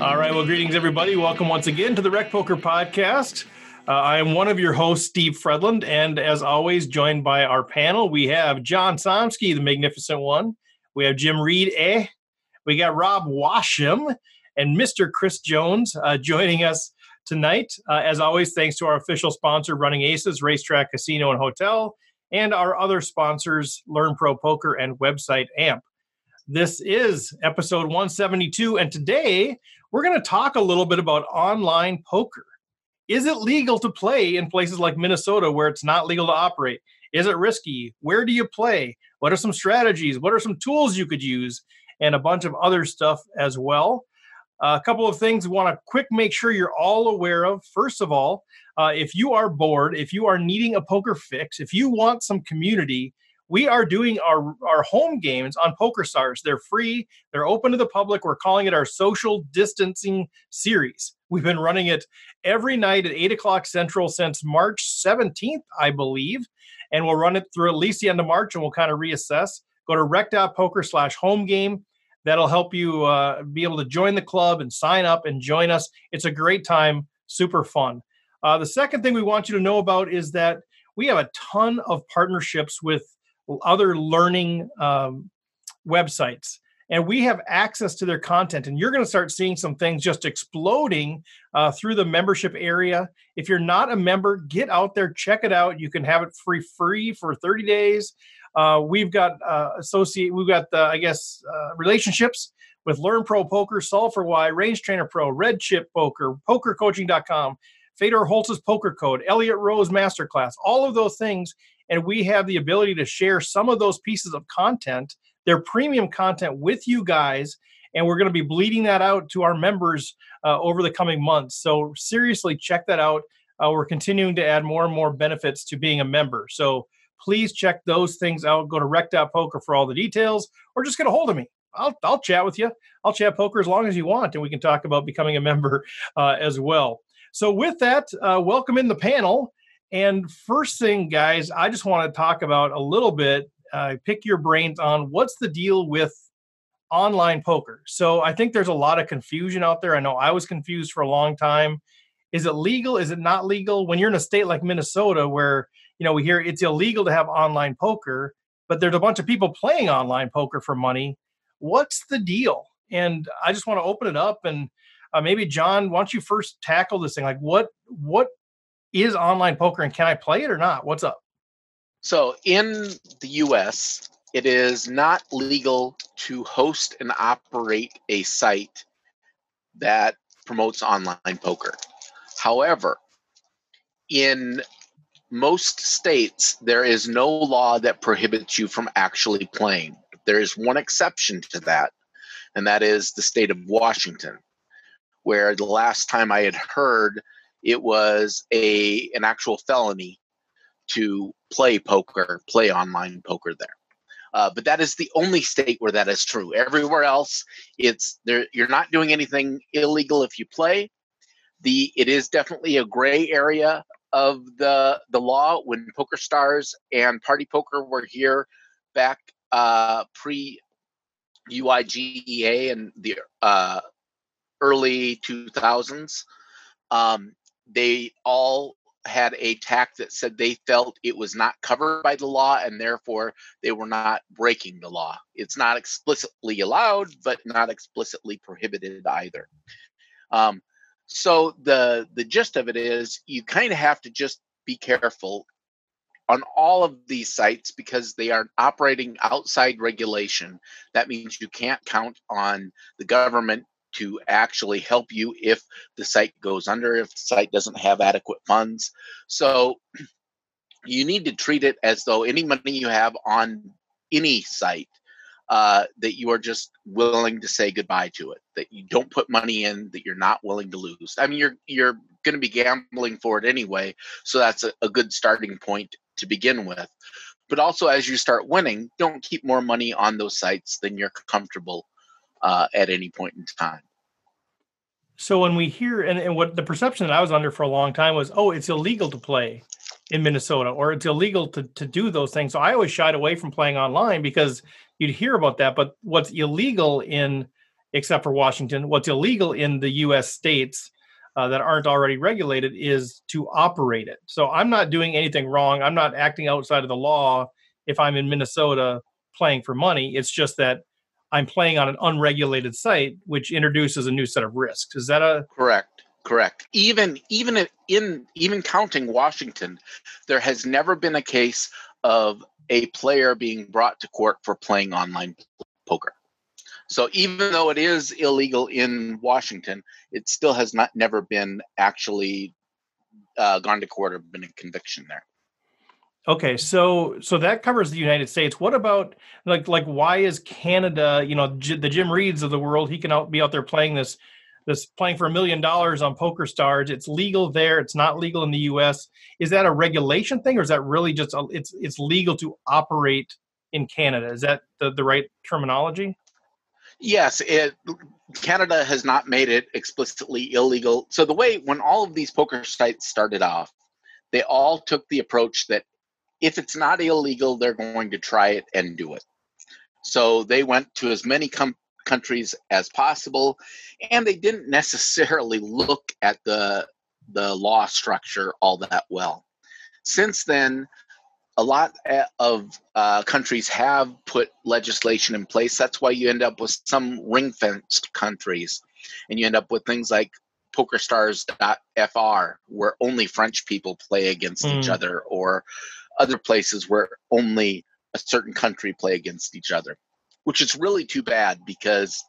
All right. Well, greetings, everybody. Welcome once again to the Rec Poker Podcast. Uh, I am one of your hosts, Steve Fredlund, and as always, joined by our panel, we have John Somsky, the magnificent one. We have Jim Reed, eh? We got Rob Washam and Mr. Chris Jones uh, joining us tonight. Uh, as always, thanks to our official sponsor, Running Aces, Racetrack Casino and Hotel, and our other sponsors, Learn Pro Poker and website AMP. This is episode 172, and today we're going to talk a little bit about online poker. Is it legal to play in places like Minnesota where it's not legal to operate? Is it risky? Where do you play? What are some strategies? What are some tools you could use? And a bunch of other stuff as well. Uh, a couple of things we want to quick make sure you're all aware of. First of all, uh, if you are bored, if you are needing a poker fix, if you want some community, we are doing our, our home games on PokerStars. They're free, they're open to the public. We're calling it our social distancing series. We've been running it every night at 8 o'clock Central since March 17th, I believe. And we'll run it through at least the end of March and we'll kind of reassess. Go to rec.poker slash home game. That'll help you uh, be able to join the club and sign up and join us. It's a great time, super fun. Uh, the second thing we want you to know about is that we have a ton of partnerships with other learning um, websites. And we have access to their content and you're going to start seeing some things just exploding uh, through the membership area. If you're not a member get out there check it out. You can have it free free for 30 days. Uh, we've got uh, associate we've got the i guess uh, relationships with learn pro poker solve for why range trainer pro red chip poker pokercoaching.com fedor holz's poker code elliot Roe's masterclass all of those things and we have the ability to share some of those pieces of content their premium content with you guys and we're going to be bleeding that out to our members uh, over the coming months. So seriously check that out. Uh, we're continuing to add more and more benefits to being a member. So please check those things out. Go to rec.poker for all the details or just get a hold of me. I'll, I'll chat with you. I'll chat poker as long as you want and we can talk about becoming a member uh, as well. So with that uh, welcome in the panel and first thing, guys, I just want to talk about a little bit, uh, pick your brains on what's the deal with online poker. So I think there's a lot of confusion out there. I know I was confused for a long time. Is it legal? Is it not legal? When you're in a state like Minnesota, where you know we hear it's illegal to have online poker, but there's a bunch of people playing online poker for money. What's the deal? And I just want to open it up and uh, maybe John, why don't you first tackle this thing? Like, what what is online poker and can I play it or not? What's up? So in the US, it is not legal to host and operate a site that promotes online poker. However, in most states, there is no law that prohibits you from actually playing. There is one exception to that, and that is the state of Washington, where the last time I had heard it was a an actual felony to play poker, play online poker there. Uh, but that is the only state where that is true. Everywhere else, it's there. You're not doing anything illegal if you play. The it is definitely a gray area of the the law. When Poker Stars and Party Poker were here back uh, pre UIGEA and the uh, early 2000s, um, they all had a tack that said they felt it was not covered by the law and therefore they were not breaking the law. It's not explicitly allowed, but not explicitly prohibited either. Um, so the the gist of it is you kind of have to just be careful on all of these sites because they are operating outside regulation. That means you can't count on the government to actually help you if the site goes under, if the site doesn't have adequate funds. So you need to treat it as though any money you have on any site uh, that you are just willing to say goodbye to it. That you don't put money in that you're not willing to lose. I mean, you're you're going to be gambling for it anyway, so that's a, a good starting point to begin with. But also, as you start winning, don't keep more money on those sites than you're comfortable uh, at any point in time. So when we hear and, and what the perception that I was under for a long time was, oh, it's illegal to play in Minnesota or it's illegal to to do those things. So I always shied away from playing online because you'd hear about that. But what's illegal in except for Washington. What's illegal in the U.S. states uh, that aren't already regulated is to operate it. So I'm not doing anything wrong. I'm not acting outside of the law if I'm in Minnesota playing for money. It's just that I'm playing on an unregulated site, which introduces a new set of risks. Is that a correct? Correct. Even even in even counting Washington, there has never been a case of a player being brought to court for playing online poker. So even though it is illegal in Washington, it still has not never been actually uh, gone to court or been a conviction there. Okay, so so that covers the United States. What about like like why is Canada? You know, J- the Jim Reeds of the world. He can out, be out there playing this this playing for a million dollars on Poker Stars. It's legal there. It's not legal in the U.S. Is that a regulation thing, or is that really just a, it's it's legal to operate in Canada? Is that the the right terminology? Yes, it Canada has not made it explicitly illegal. So the way when all of these poker sites started off, they all took the approach that if it's not illegal, they're going to try it and do it. So they went to as many com- countries as possible, and they didn't necessarily look at the the law structure all that well. Since then, a lot eh, of uh, countries have put legislation in place. That's why you end up with some ring fenced countries, and you end up with things like PokerStars.fr, where only French people play against mm. each hmm. other, or other places where only a certain country play against each other, which is really too bad because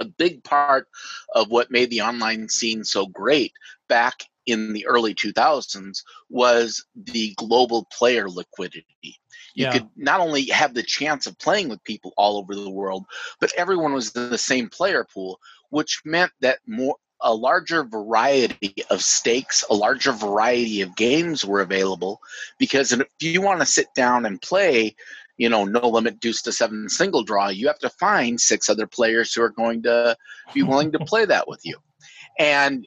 a big part of what made the online scene so great back in the early 2000s was the global player liquidity. You yeah. could not only have the chance of playing with people all over the world, but everyone was in the same player pool, which meant that more a larger variety of stakes, a larger variety of games were available. Because if you want to sit down and play, you know, no limit deuce to seven single draw, you have to find six other players who are going to be willing to play that with you. And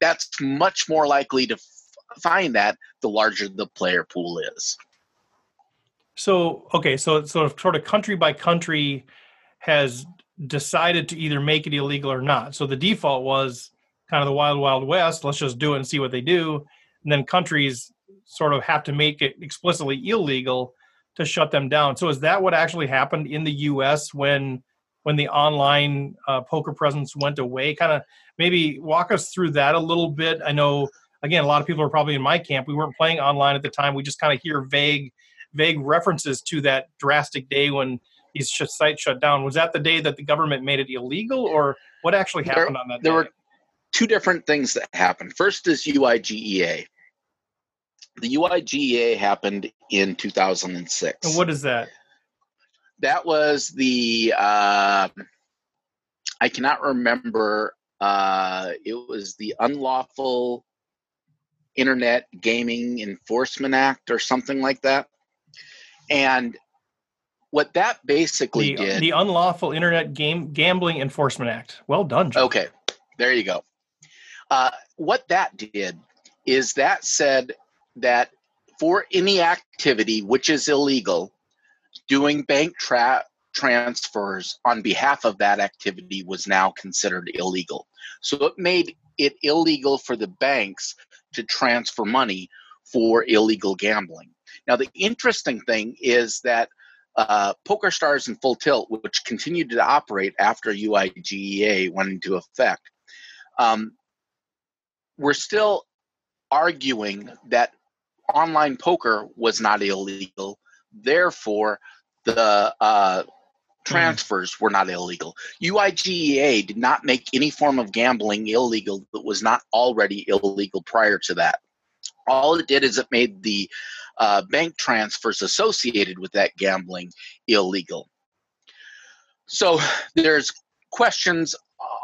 that's much more likely to f- find that the larger the player pool is. So, okay, so sort of sort of country by country has decided to either make it illegal or not. So the default was kind of the wild wild west. Let's just do it and see what they do. And then countries sort of have to make it explicitly illegal to shut them down. So is that what actually happened in the U.S. when when the online uh, poker presence went away? Kind of maybe walk us through that a little bit. I know again a lot of people are probably in my camp. We weren't playing online at the time. We just kind of hear vague vague references to that drastic day when these sites shut down. Was that the day that the government made it illegal, or what actually happened there, on that? Day? There day? were two different things that happened. First is UIGEA. The UIGEA happened in 2006. And what is that? That was the uh, I cannot remember. Uh, it was the unlawful Internet Gaming Enforcement Act or something like that. And what that basically the, did the unlawful internet game gambling enforcement act. Well done John. okay there you go. Uh, what that did is that said that for any activity which is illegal doing bank tra- transfers on behalf of that activity was now considered illegal. So it made it illegal for the banks to transfer money for illegal gambling. Now the interesting thing is that uh, Poker Stars and Full Tilt, which continued to operate after UIGEA went into effect, um, we're still arguing that online poker was not illegal. Therefore, the uh, transfers were not illegal. UIGEA did not make any form of gambling illegal that was not already illegal prior to that. All it did is it made the uh, bank transfers associated with that gambling illegal. So there's questions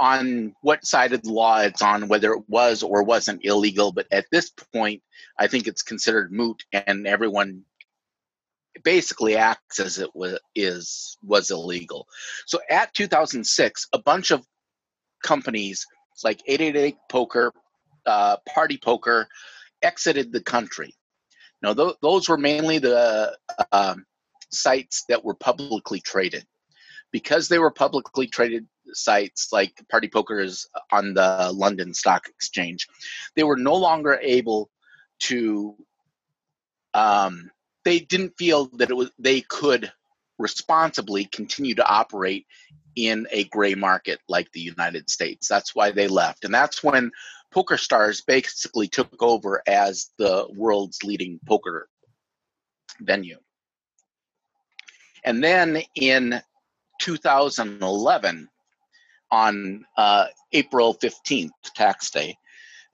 on what side of the law it's on, whether it was or wasn't illegal. But at this point, I think it's considered moot, and everyone basically acts as it was is was illegal. So at 2006, a bunch of companies like 888 Poker, uh, Party Poker, exited the country. Now, th- those were mainly the um, sites that were publicly traded. Because they were publicly traded sites like Party Poker is on the London Stock Exchange, they were no longer able to. Um, they didn't feel that it was they could responsibly continue to operate in a gray market like the United States. That's why they left, and that's when Poker Stars basically took over as the world's leading poker venue. And then in 2011, on uh, April 15th, tax day,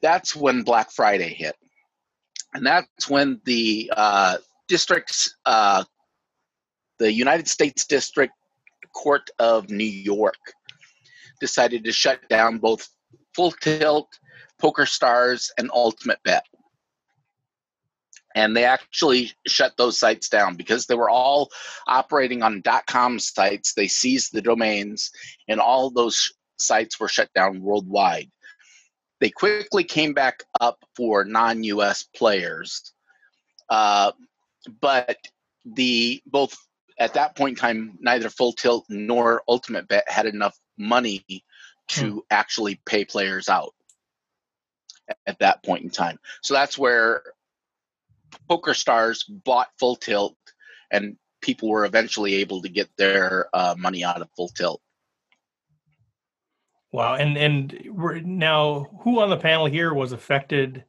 that's when Black Friday hit. And that's when the uh, districts, uh, the United States District Court of New York, decided to shut down both Full Tilt, Poker Stars, and Ultimate Bet. And they actually shut those sites down because they were all operating on com sites. They seized the domains and all those sites were shut down worldwide. They quickly came back up for non-us players. Uh, but the both at that point in time neither full tilt nor ultimate bet had enough money to hmm. actually pay players out at that point in time so that's where Poker Stars bought Full Tilt, and people were eventually able to get their uh, money out of Full Tilt. Wow, and and now who on the panel here was affected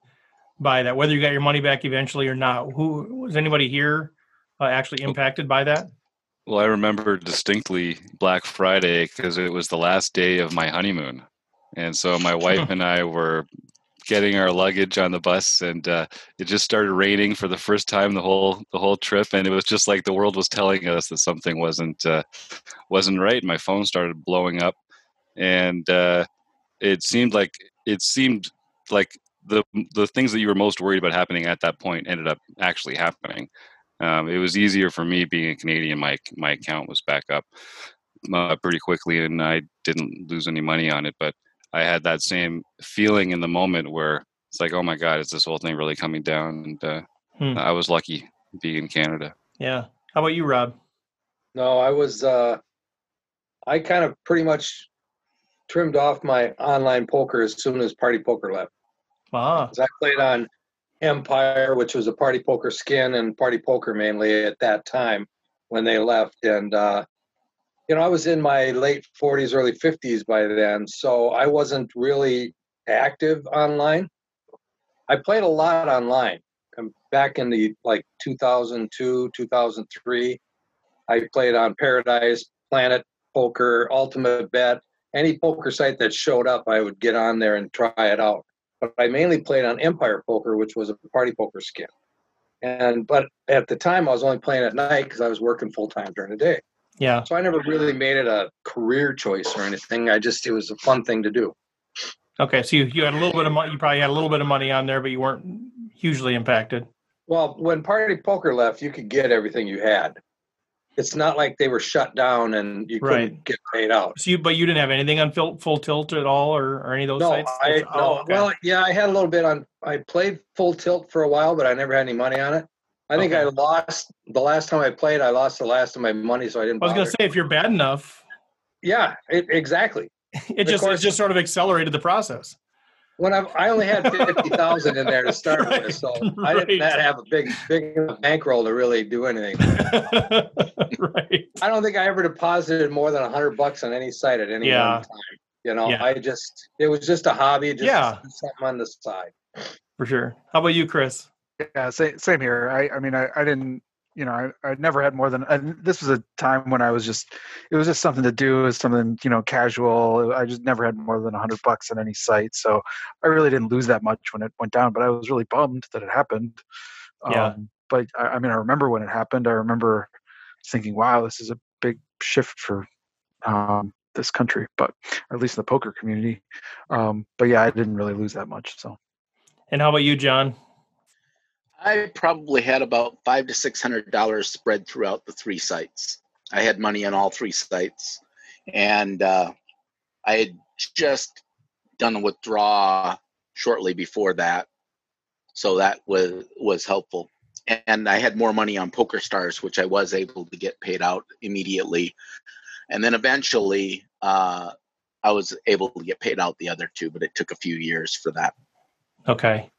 by that? Whether you got your money back eventually or not, who was anybody here uh, actually impacted by that? Well, I remember distinctly Black Friday because it was the last day of my honeymoon, and so my wife and I were getting our luggage on the bus and uh, it just started raining for the first time the whole the whole trip and it was just like the world was telling us that something wasn't uh, wasn't right my phone started blowing up and uh, it seemed like it seemed like the the things that you were most worried about happening at that point ended up actually happening. Um, it was easier for me being a Canadian my my account was back up uh, pretty quickly and I didn't lose any money on it but I had that same feeling in the moment where it's like, oh my God, is this whole thing really coming down? And uh, hmm. I was lucky being in Canada. Yeah. How about you, Rob? No, I was, uh, I kind of pretty much trimmed off my online poker as soon as Party Poker left. Ah. I played on Empire, which was a Party Poker skin and Party Poker mainly at that time when they left. And uh, you know, I was in my late 40s, early 50s by then, so I wasn't really active online. I played a lot online. Um, back in the like 2002, 2003. I played on Paradise, Planet Poker, Ultimate Bet, any poker site that showed up, I would get on there and try it out. But I mainly played on Empire Poker, which was a party poker skin. And but at the time, I was only playing at night because I was working full time during the day. Yeah. So I never really made it a career choice or anything. I just it was a fun thing to do. Okay, so you, you had a little bit of money. You probably had a little bit of money on there, but you weren't hugely impacted. Well, when Party Poker left, you could get everything you had. It's not like they were shut down and you couldn't get paid out. So you, but you didn't have anything on full, full tilt at all, or, or any of those no, sites? I, oh, no. Okay. Well, yeah, I had a little bit on. I played full tilt for a while, but I never had any money on it. I think okay. I lost the last time I played. I lost the last of my money, so I didn't. I was going to say, if you're bad enough. Yeah, it, exactly. it just course, it just sort of accelerated the process. When I, I only had fifty thousand in there to start right, with, so right. I didn't have a big big bankroll to really do anything. right. I don't think I ever deposited more than a hundred bucks on any site at any yeah. one time. You know, yeah. I just it was just a hobby, just yeah. something on the side. For sure. How about you, Chris? Yeah, same, same here. I, I mean, I, I didn't, you know, I, I never had more than, and this was a time when I was just, it was just something to do, it was something, you know, casual. I just never had more than a hundred bucks on any site. So I really didn't lose that much when it went down, but I was really bummed that it happened. Yeah. Um, but I, I mean, I remember when it happened, I remember thinking, wow, this is a big shift for um, this country, but at least in the poker community. Um, but yeah, I didn't really lose that much. So. And how about you, John? I probably had about five to six hundred dollars spread throughout the three sites. I had money on all three sites, and uh, I had just done a withdrawal shortly before that, so that was was helpful. And I had more money on Poker Stars, which I was able to get paid out immediately. And then eventually, uh, I was able to get paid out the other two, but it took a few years for that. Okay.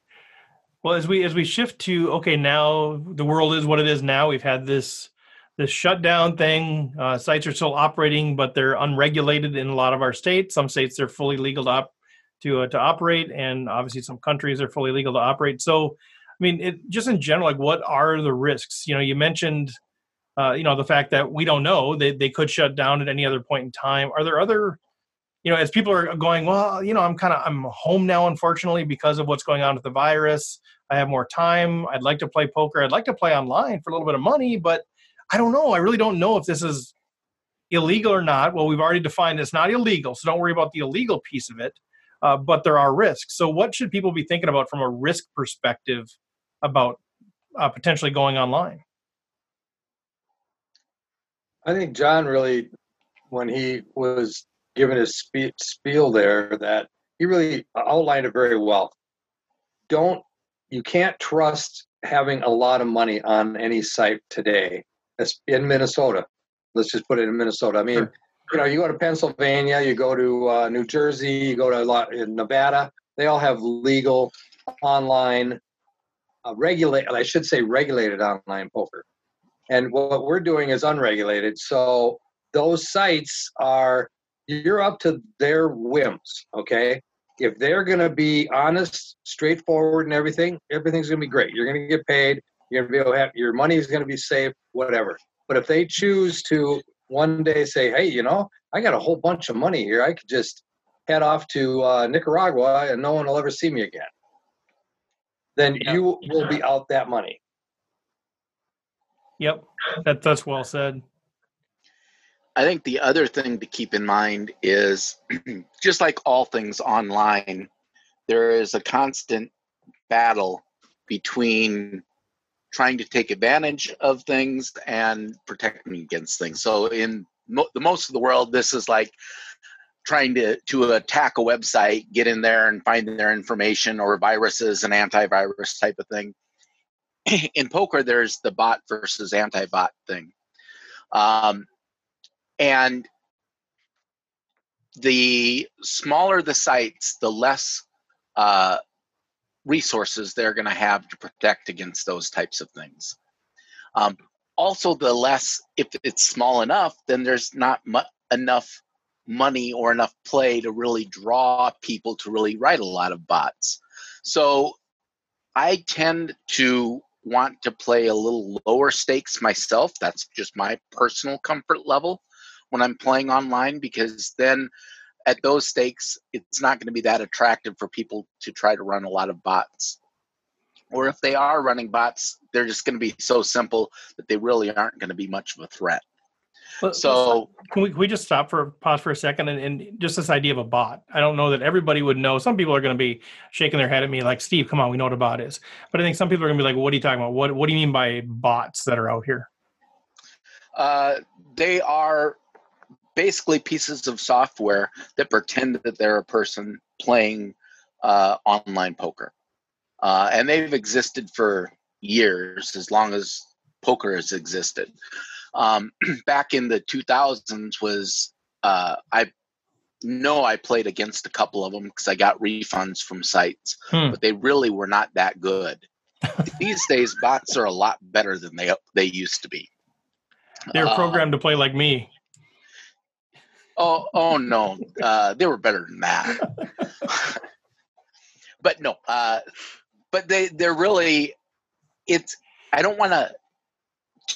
Well, as we as we shift to okay, now the world is what it is now. We've had this this shutdown thing. Uh, sites are still operating, but they're unregulated in a lot of our states. Some states they're fully legal to op- to uh, to operate, and obviously some countries are fully legal to operate. So, I mean, it, just in general, like what are the risks? You know, you mentioned, uh, you know, the fact that we don't know they they could shut down at any other point in time. Are there other you know, as people are going, well, you know, I'm kind of I'm home now, unfortunately, because of what's going on with the virus. I have more time. I'd like to play poker. I'd like to play online for a little bit of money, but I don't know. I really don't know if this is illegal or not. Well, we've already defined it's not illegal, so don't worry about the illegal piece of it. Uh, but there are risks. So, what should people be thinking about from a risk perspective about uh, potentially going online? I think John really, when he was giving his spe- spiel there, that he really outlined it very well. Don't you can't trust having a lot of money on any site today as in Minnesota. Let's just put it in Minnesota. I mean, sure. you know, you go to Pennsylvania, you go to uh, New Jersey, you go to a lot in Nevada. They all have legal online, uh, regulate. I should say regulated online poker. And what we're doing is unregulated. So those sites are you're up to their whims. Okay, if they're going to be honest, straightforward, and everything, everything's going to be great. You're going to get paid. You're going to be able to have your money is going to be safe, whatever. But if they choose to one day say, "Hey, you know, I got a whole bunch of money here. I could just head off to uh, Nicaragua and no one will ever see me again," then yeah. you will be out that money. Yep, that, that's well said. I think the other thing to keep in mind is just like all things online, there is a constant battle between trying to take advantage of things and protecting against things. So in mo- the most of the world, this is like trying to to attack a website, get in there and find their information or viruses and antivirus type of thing. in poker, there's the bot versus anti-bot thing. Um, and the smaller the sites, the less uh, resources they're going to have to protect against those types of things. Um, also, the less, if it's small enough, then there's not mu- enough money or enough play to really draw people to really write a lot of bots. So I tend to want to play a little lower stakes myself. That's just my personal comfort level when I'm playing online because then at those stakes, it's not going to be that attractive for people to try to run a lot of bots. Or if they are running bots, they're just going to be so simple that they really aren't going to be much of a threat. Well, so can we, can we just stop for a pause for a second and, and, just this idea of a bot? I don't know that everybody would know. Some people are going to be shaking their head at me like, Steve, come on, we know what a bot is. But I think some people are going to be like, what are you talking about? What What do you mean by bots that are out here? Uh, they are basically pieces of software that pretend that they're a person playing uh, online poker. Uh, and they've existed for years, as long as poker has existed. Um, back in the 2000s, was uh, I know I played against a couple of them because I got refunds from sites, hmm. but they really were not that good. These days, bots are a lot better than they they used to be. They're uh, programmed to play like me. Oh, oh no, uh, they were better than that. but no, uh, but they they're really it's. I don't want to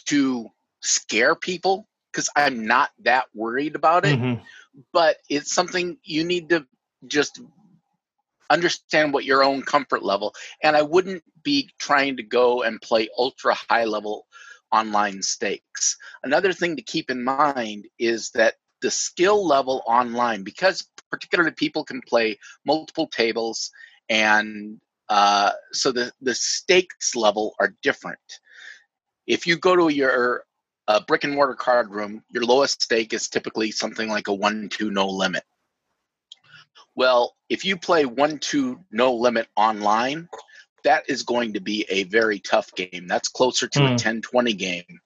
to scare people because I'm not that worried about it. Mm-hmm. But it's something you need to just understand what your own comfort level. And I wouldn't be trying to go and play ultra high level online stakes. Another thing to keep in mind is that the skill level online because particularly people can play multiple tables and uh, so the, the stakes level are different. If you go to your uh, brick and mortar card room your lowest stake is typically something like a one two no limit. Well if you play one two no limit online that is going to be a very tough game. That's closer to mm. a 10 20 game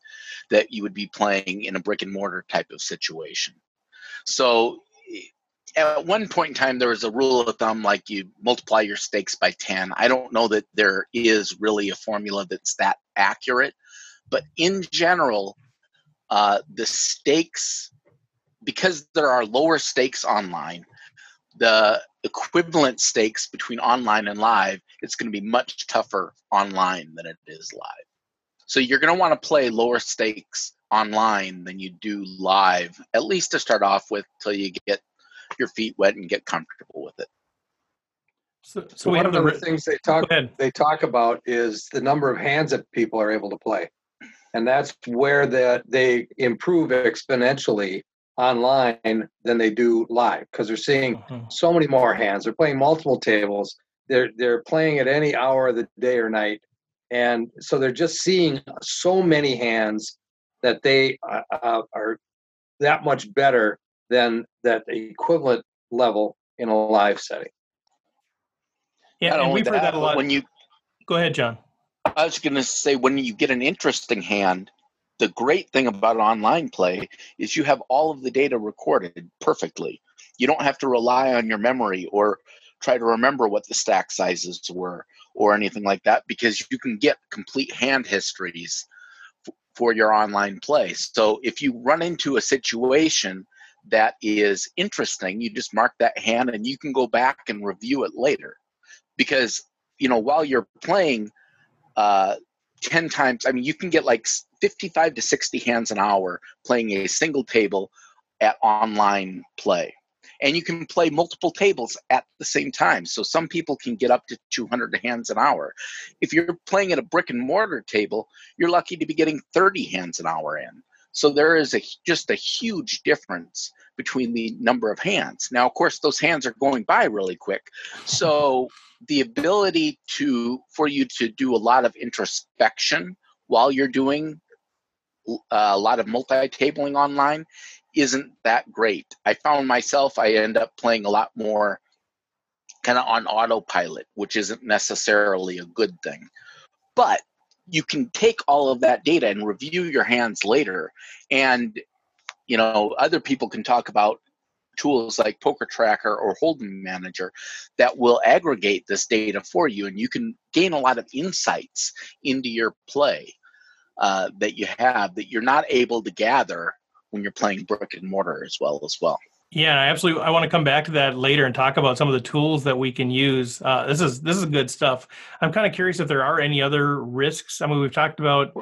that you would be playing in a brick and mortar type of situation. So at one point in time there was a rule of thumb like you multiply your stakes by 10 i don't know that there is really a formula that's that accurate but in general uh, the stakes because there are lower stakes online the equivalent stakes between online and live it's going to be much tougher online than it is live so you're going to want to play lower stakes online than you do live at least to start off with till you get your feet wet and get comfortable with it. So, so, So one of the the things they talk they talk about is the number of hands that people are able to play, and that's where that they improve exponentially online than they do live because they're seeing Mhm. so many more hands. They're playing multiple tables. They're they're playing at any hour of the day or night, and so they're just seeing so many hands that they uh, uh, are that much better than that equivalent level in a live setting. Yeah, Not and we've heard that a lot. when you Go ahead, John. I was going to say when you get an interesting hand, the great thing about online play is you have all of the data recorded perfectly. You don't have to rely on your memory or try to remember what the stack sizes were or anything like that because you can get complete hand histories f- for your online play. So if you run into a situation that is interesting, you just mark that hand and you can go back and review it later. Because, you know, while you're playing, uh, 10 times i mean you can get like 55 to 60 hands an hour playing a single table at online play and you can play multiple tables at the same time. So some people can get up to 200 hands an hour. If you're playing at a brick and mortar table you're lucky to be getting 30 hands an hour in. So there is a just a huge difference between the number of hands. Now of course those hands are going by really quick. So the ability to for you to do a lot of introspection while you're doing uh, a lot of multi-tabling online isn't that great. I found myself I end up playing a lot more kind of on autopilot, which isn't necessarily a good thing. But you can take all of that data and review your hands later and you know other people can talk about tools like poker tracker or Holdem Manager that will aggregate this data for you and you can gain a lot of insights into your play uh, that you have that you're not able to gather when you're playing brick and mortar as well as well Yeah, I absolutely. I want to come back to that later and talk about some of the tools that we can use. Uh, this is this is good stuff. I'm kind of curious if there are any other risks. I mean, we've talked about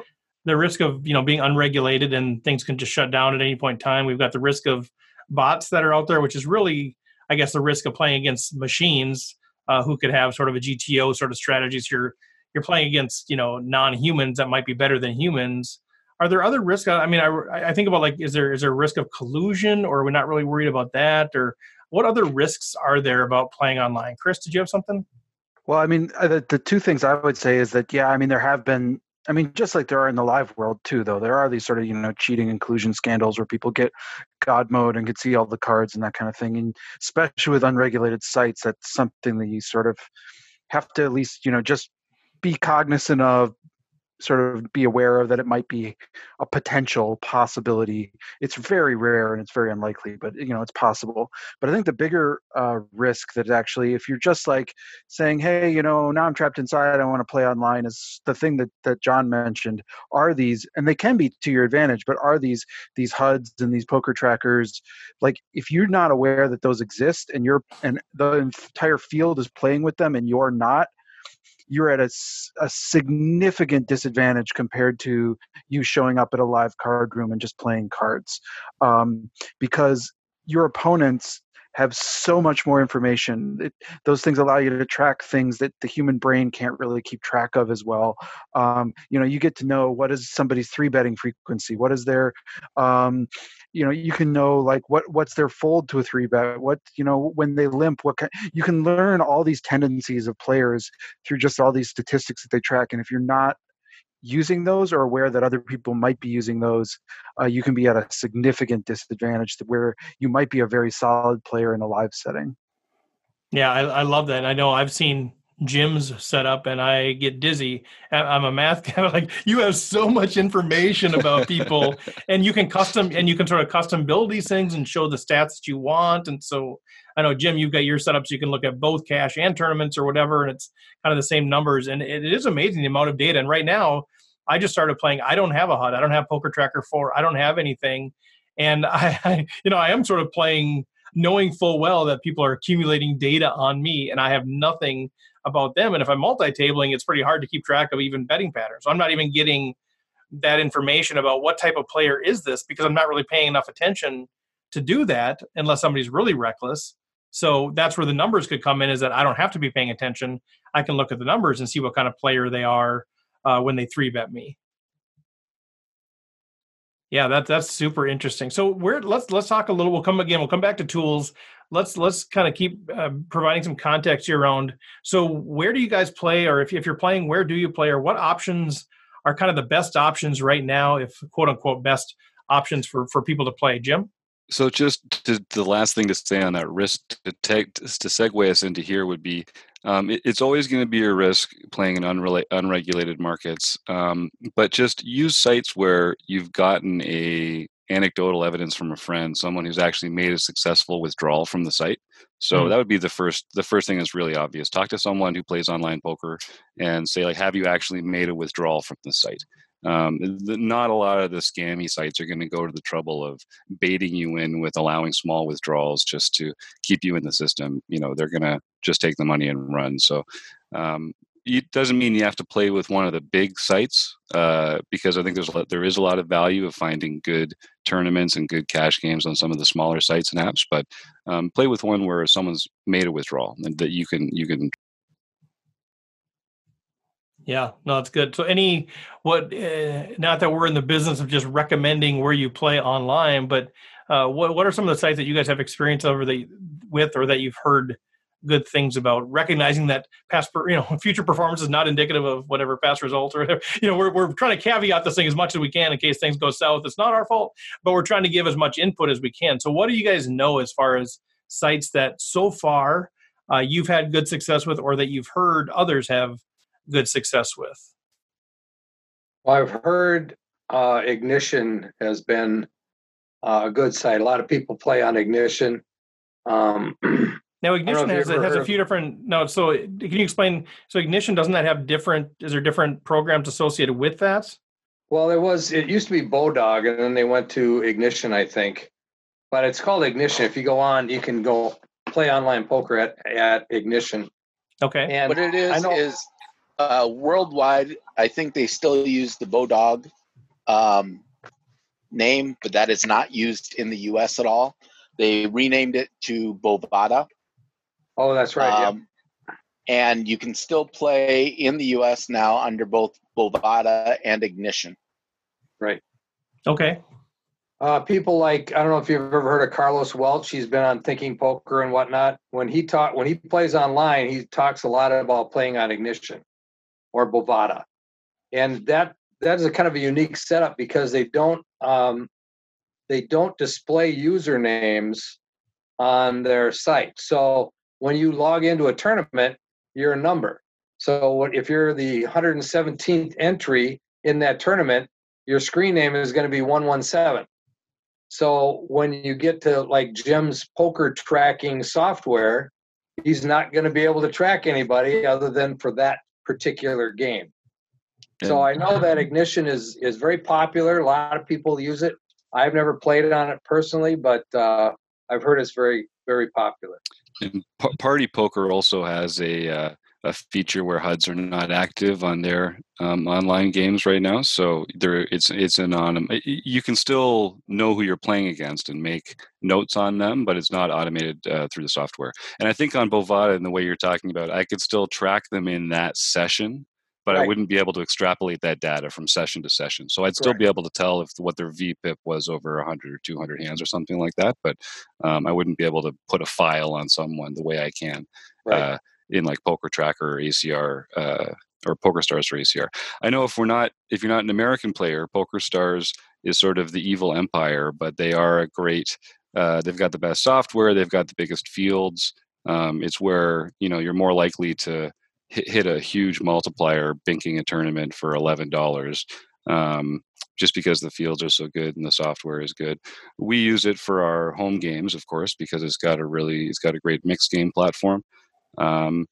the risk of you know being unregulated and things can just shut down at any point in time. We've got the risk of bots that are out there, which is really, I guess, the risk of playing against machines uh, who could have sort of a GTO sort of strategies. You're you're playing against you know non-humans that might be better than humans. Are there other risks? I mean, I, I think about like, is there is there a risk of collusion, or are we not really worried about that, or what other risks are there about playing online? Chris, did you have something? Well, I mean, uh, the, the two things I would say is that, yeah, I mean, there have been, I mean, just like there are in the live world too, though, there are these sort of, you know, cheating inclusion scandals where people get God mode and can see all the cards and that kind of thing. And especially with unregulated sites, that's something that you sort of have to at least, you know, just be cognizant of, sort of be aware of that it might be a potential possibility. It's very rare and it's very unlikely, but you know it's possible. But I think the bigger uh, risk that actually, if you're just like saying, "Hey, you know, now I'm trapped inside, I want to play online," is the thing that that John mentioned. Are these, and they can be to your advantage, but are these these HUDs and these poker trackers, like if you're not aware that those exist and you're and the entire field is playing with them and you're not, you're at a, a significant disadvantage compared to you showing up at a live card room and just playing cards um, because your opponents have so much more information. It, those things allow you to track things that the human brain can't really keep track of as well. Um, you know you get to know what is somebody's three betting frequency what is their um, you know you can know like what what's their fold to a three bet what you know when they limp what kind, you can learn all these tendencies of players through just all these statistics that they track and if you're not using those or aware that other people might be using those uh, you can be at a significant disadvantage to where you might be a very solid player in a live setting Yeah, I, I love that. I know I've seen Jim's setup and I get dizzy. I'm a math guy. Like you have so much information about people, and you can custom and you can sort of custom build these things and show the stats that you want. And so I know Jim, you've got your setup so you can look at both cash and tournaments or whatever, and it's kind of the same numbers. And it is amazing the amount of data. And right now, I just started playing. I don't have a HUD. I don't have Poker Tracker Four. I don't have anything, and I, I you know, I am sort of playing knowing full well that people are accumulating data on me and I have nothing about them. And if I'm multi-tabling, it's pretty hard to keep track of even betting patterns. So I'm not even getting that information about what type of player is this because I'm not really paying enough attention to do that unless somebody's really reckless. So that's where the numbers could come in is that I don't have to be paying attention. I can look at the numbers and see what kind of player they are uh, when they three bet me. Yeah, that that's super interesting. So we're let's let's talk a little. We'll come again. We'll come back to tools. Let's let's kind of keep uh, providing some context here around. So where do you guys play, or if if you're playing, where do you play, or what options are kind of the best options right now, if quote unquote best options for for people to play? Jim. So just to, the last thing to say on that risk to take to segue us into here would be um, it, it's always going to be a risk playing in unrela- unregulated markets, um, but just use sites where you've gotten a anecdotal evidence from a friend, someone who's actually made a successful withdrawal from the site. So mm. that would be the first the first thing that's really obvious. Talk to someone who plays online poker and say like, have you actually made a withdrawal from the site? um, the, not a lot of the scammy sites are going to go to the trouble of baiting you in with allowing small withdrawals just to keep you in the system you know they're going to just take the money and run so um, it doesn't mean you have to play with one of the big sites uh, because I think there's a lot, there is a lot of value of finding good tournaments and good cash games on some of the smaller sites and apps. But um, play with one where someone's made a withdrawal and that you can you can yeah, no, it's good. So, any what? Uh, not that we're in the business of just recommending where you play online, but uh, what what are some of the sites that you guys have experience over the with, or that you've heard good things about? Recognizing that past, you know, future performance is not indicative of whatever past results or whatever. You know, we're we're trying to caveat this thing as much as we can in case things go south. It's not our fault, but we're trying to give as much input as we can. So, what do you guys know as far as sites that so far uh, you've had good success with, or that you've heard others have? good success with? Well, I've heard uh, Ignition has been uh, a good site. A lot of people play on Ignition. Um, now, Ignition has, has a few different. No, so can you explain? So, Ignition doesn't that have different? Is there different programs associated with that? Well, it was. It used to be Bodog, and then they went to Ignition, I think. But it's called Ignition. If you go on, you can go play online poker at at Ignition. Okay. And what it is is uh, worldwide, I think they still use the Bodog um, name, but that is not used in the U.S. at all. They renamed it to Bovada. Oh, that's right. Um, yeah. And you can still play in the U.S. now under both Bovada and Ignition. Right. Okay. Uh, people like I don't know if you've ever heard of Carlos Welch. He's been on Thinking Poker and whatnot. When he talk when he plays online, he talks a lot about playing on Ignition or Bovada. And that that is a kind of a unique setup because they don't um, they don't display usernames on their site. So when you log into a tournament, you're a number. So if you're the 117th entry in that tournament, your screen name is going to be 117. So when you get to like Jim's poker tracking software, he's not going to be able to track anybody other than for that particular game. So I know that Ignition is is very popular. A lot of people use it. I've never played on it personally, but uh, I've heard it's very very popular. And P- Party Poker also has a uh, a feature where HUDs are not active on their um, online games right now. So there, it's it's anonymous. You can still know who you're playing against and make notes on them, but it's not automated uh, through the software. And I think on Bovada, and the way you're talking about, I could still track them in that session, but right. I wouldn't be able to extrapolate that data from session to session. So I'd still Correct. be able to tell if what their VPIP was over 100 or 200 hands or something like that, but um, I wouldn't be able to put a file on someone the way I can. Right. Uh, in like Poker Tracker or ACR uh, or Poker Stars for ACR. I know if we're not, if you're not an American player, Poker Stars is sort of the evil empire, but they are a great. Uh, they've got the best software. They've got the biggest fields. Um, it's where you know you're more likely to hit, hit a huge multiplier binking a tournament for eleven dollars. Um, just because the fields are so good and the software is good. We use it for our home games, of course, because it's got a really it's got a great mixed game platform. Um,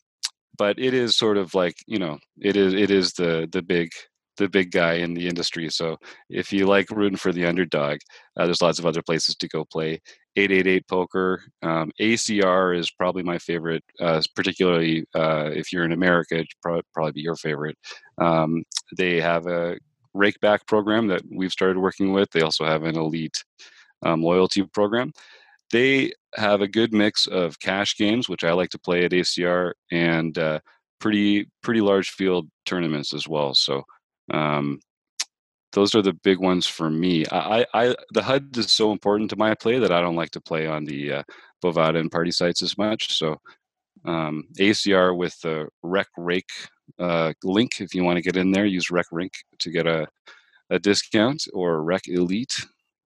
but it is sort of like you know it is it is the the big the big guy in the industry. So if you like rooting for the underdog, uh, there's lots of other places to go play. 888 poker, um, ACR is probably my favorite, uh, particularly uh, if you're in America, it'd probably, probably be your favorite. Um, they have a rakeback program that we've started working with. They also have an elite um, loyalty program. They have a good mix of cash games, which I like to play at ACR, and uh, pretty pretty large field tournaments as well. So um, those are the big ones for me. I, I the HUD is so important to my play that I don't like to play on the uh, Bovada and party sites as much. So um, ACR with the Rec Rake uh, link, if you want to get in there, use Rec Rink to get a, a discount or Rec Elite.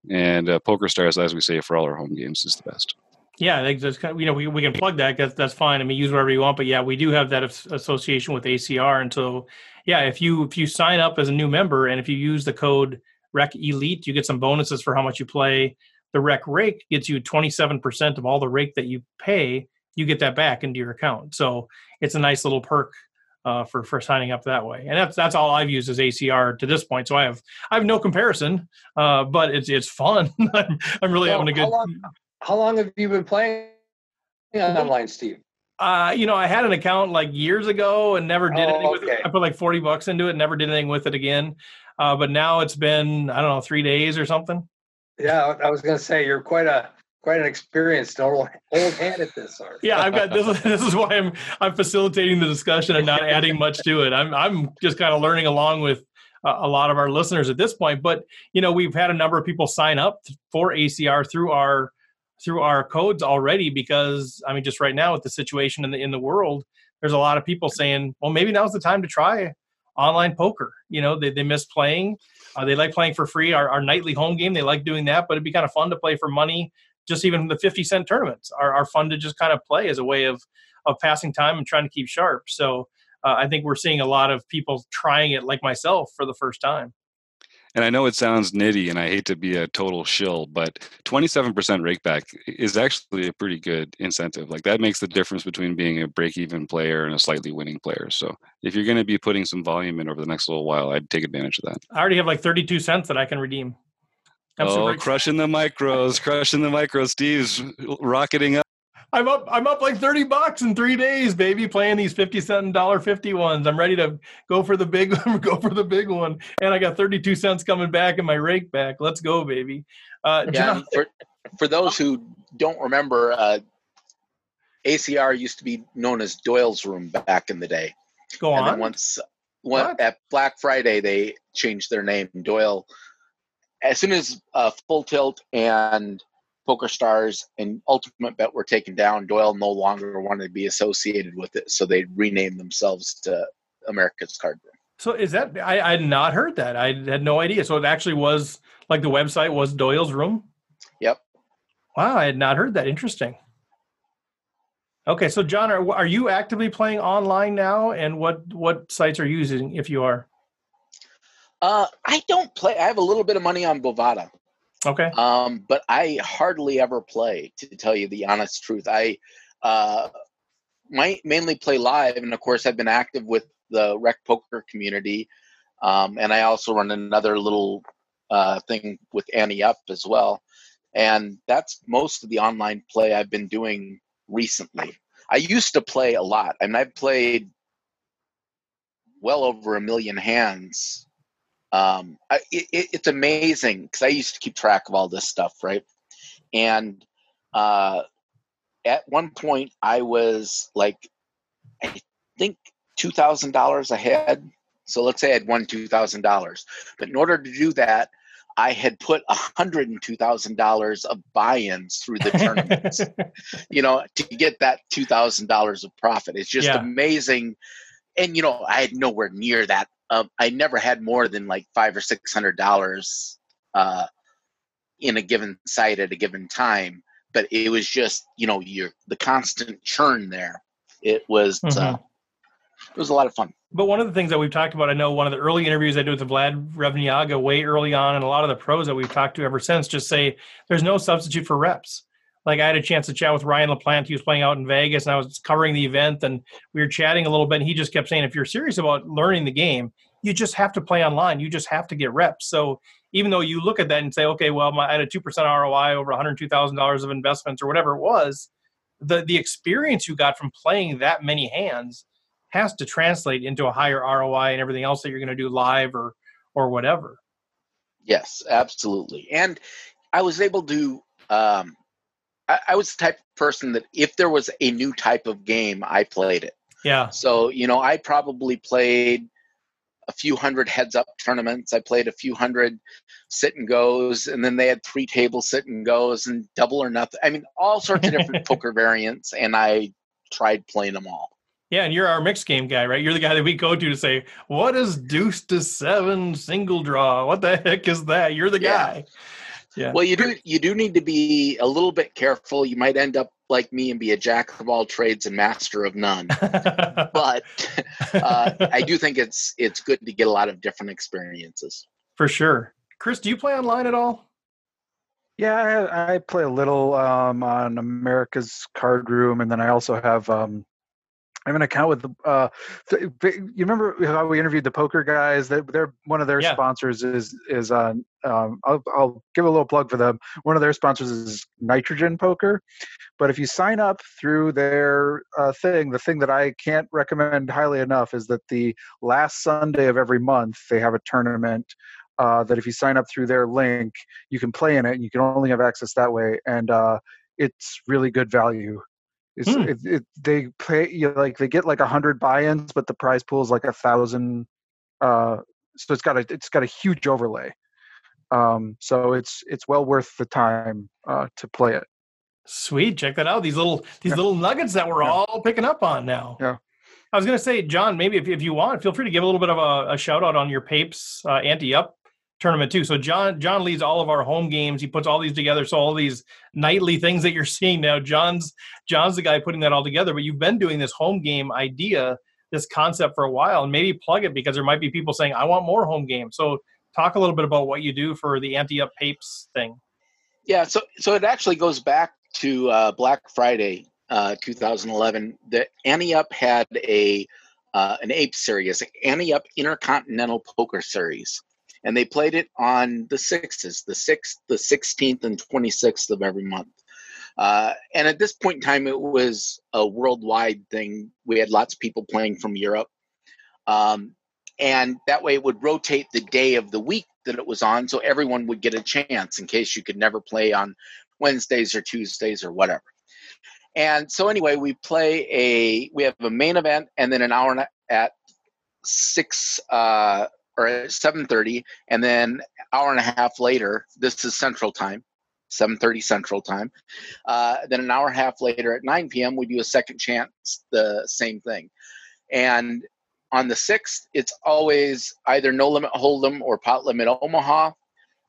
And uh, Poker Stars, as we say, for all our home games is the best. Yeah, that's kind of, you know we, we can plug that. That's that's fine. I mean, use whatever you want, but yeah, we do have that association with ACR, and so yeah, if you if you sign up as a new member and if you use the code Rec Elite, you get some bonuses for how much you play. The Rec Rake gets you twenty seven percent of all the rake that you pay. You get that back into your account, so it's a nice little perk uh, for for signing up that way. And that's that's all I've used as ACR to this point. So I have I have no comparison, uh, but it's it's fun. I'm, I'm really having a good. How long, how long have you been playing online, Steve? Uh, you know, I had an account like years ago and never did oh, anything with it. I put like 40 bucks into it, never did anything with it again. Uh, but now it's been, I don't know, three days or something. Yeah, I was going to say you're quite a quite an experienced old, old hand at this. Art. yeah, I've got this. This is why I'm I'm facilitating the discussion and not adding much to it. I'm I'm just kind of learning along with a lot of our listeners at this point. But you know, we've had a number of people sign up for ACR through our through our codes already because I mean, just right now with the situation in the in the world, there's a lot of people saying, well, maybe now's the time to try online poker. You know, they, they miss playing. Uh, they like playing for free. Our, our nightly home game, they like doing that, but it'd be kind of fun to play for money. Just even the 50 cent tournaments are, are fun to just kind of play as a way of, of passing time and trying to keep sharp. So uh, I think we're seeing a lot of people trying it like myself for the first time and I know it sounds nitty and I hate to be a total shill, but 27% rakeback is actually a pretty good incentive. Like that makes the difference between being a break even player and a slightly winning player. So if you're going to be putting some volume in over the next little while, I'd take advantage of that. I already have like 32 cents that I can redeem. I'm oh, crushing the micros, crushing the micros. Steve's rocketing up. I'm up. I'm up like thirty bucks in three days, baby. Playing these fifty cent dollar fifty ones. I'm ready to go for the big. go for the big one, and I got thirty two cents coming back in my rake back. Let's go, baby. Uh, yeah, John- for for those who don't remember, uh, ACR used to be known as Doyle's Room back in the day. Go and on. once, one, at Black Friday, they changed their name. Doyle. As soon as uh, Full Tilt and Poker Stars and Ultimate Bet were taken down, Doyle no longer wanted to be associated with it, so they renamed themselves to America's Card Room. So is that I, I had not heard that. I had no idea. So it actually was like the website was Doyle's Room. Yep. Wow, I had not heard that. Interesting. Okay, so John, are, are you actively playing online now, and what what sites are you using if you are? Uh, I don't play. I have a little bit of money on Bovada. Okay. Um, but I hardly ever play, to tell you the honest truth. I uh, might mainly play live, and of course, I've been active with the rec poker community, um, and I also run another little uh, thing with Ante Up as well. And that's most of the online play I've been doing recently. I used to play a lot. I mean, I've played well over a million hands um, I, it, it's amazing because I used to keep track of all this stuff, right? And uh, at one point, I was like, I think two thousand dollars ahead. So let's say I had won two thousand dollars, but in order to do that, I had put hundred and two thousand dollars of buy-ins through the tournaments. you know, to get that two thousand dollars of profit. It's just yeah. amazing. And you know, I had nowhere near that um, I never had more than like five or six hundred dollars uh, in a given site at a given time. But it was just you know your the constant churn there. It was uh, mm-hmm. uh, it was a lot of fun. But one of the things that we've talked about, I know one of the early interviews I did with Vlad Revniaga way early on, and a lot of the pros that we've talked to ever since just say there's no substitute for reps. Like I had a chance to chat with Ryan LaPlante. He was playing out in Vegas, and I was covering the event, and we were chatting a little bit. And he just kept saying, if you're serious about learning the game, you just have to play online. You just have to get reps. So even though you look at that and say, okay, well, my, I had a two percent ROI over one hundred two thousand dollars of investments or whatever it was, the the experience you got from playing that many hands has to translate into a higher ROI and everything else that you're going to do live or or whatever. Yes, absolutely. And I was able to. Um, I, I was the type of person that if there was a new type of game, I played it. Yeah. So you know, I probably played a few hundred heads up tournaments. I played a few hundred sit and goes, and then they had three table sit and goes and double or nothing. I mean, all sorts of different poker variants, and I tried playing them all. Yeah, and you're our mixed game guy, right? You're the guy that we go to to say, "What is deuce to seven single draw? What the heck is that?" You're the Yeah. guy. Yeah. Well, you do you do need to be a little bit careful. You might end up like me and be a jack of all trades and master of none. But uh, I do think it's it's good to get a lot of different experiences. For sure. Chris, do you play online at all? Yeah, I, I play a little um, on America's Card Room, and then I also have um, I have an account with the. Uh, you remember how we interviewed the poker guys? That they're one of their Yeah. sponsors is is on. Um, I'll, I'll give a little plug for them. One of their sponsors is Nitrogen Poker, but if you sign up through their uh, thing, the thing that I can't recommend highly enough is that the last Sunday of every month they have a tournament uh, that if you sign up through their link, you can play in it. And you can only have access that way, and uh, it's really good value. It's, Hmm. it, it, they pay you know, like they get like a hundred buy-ins, but the prize pool is like a thousand. Uh, so it's got a it's got a huge overlay. Um, so it's it's well worth the time uh, to play it. Sweet, check that out. These little these Yeah. little nuggets that we're Yeah. all picking up on now. Yeah. I was going to say, John, maybe if, if you want, feel free to give a little bit of a, a shout out on your Papes uh, Ante Up tournament too. So John John leads all of our home games. He puts all these together. So all these nightly things that you're seeing now, John's John's the guy putting that all together. But you've been doing this home game idea, this concept for a while, and maybe plug it because there might be people saying, "I want more home games." So talk a little bit about what you do for the Ante Up Papes thing. Yeah, so so it actually goes back to uh, Black Friday, uh, 2011. The Ante Up had a uh, an ape series, Ante Up Intercontinental Poker Series, and they played it on the sixes, the sixth, the 16th, and 26th of every month. Uh, and at this point in time, it was a worldwide thing. We had lots of people playing from Europe. Um, and that way it would rotate the day of the week that it was on so everyone would get a chance in case you could never play on Wednesdays or Tuesdays or whatever. And so anyway, we play a we have a main event and then an hour at six uh, or at seven thirty, and then hour and a half later. This is Central Time, seven thirty Central Time. Uh, then an hour and a half later at nine p.m. we do a second chance, the same thing. And on the sixth, it's always either no limit hold'em or pot limit Omaha.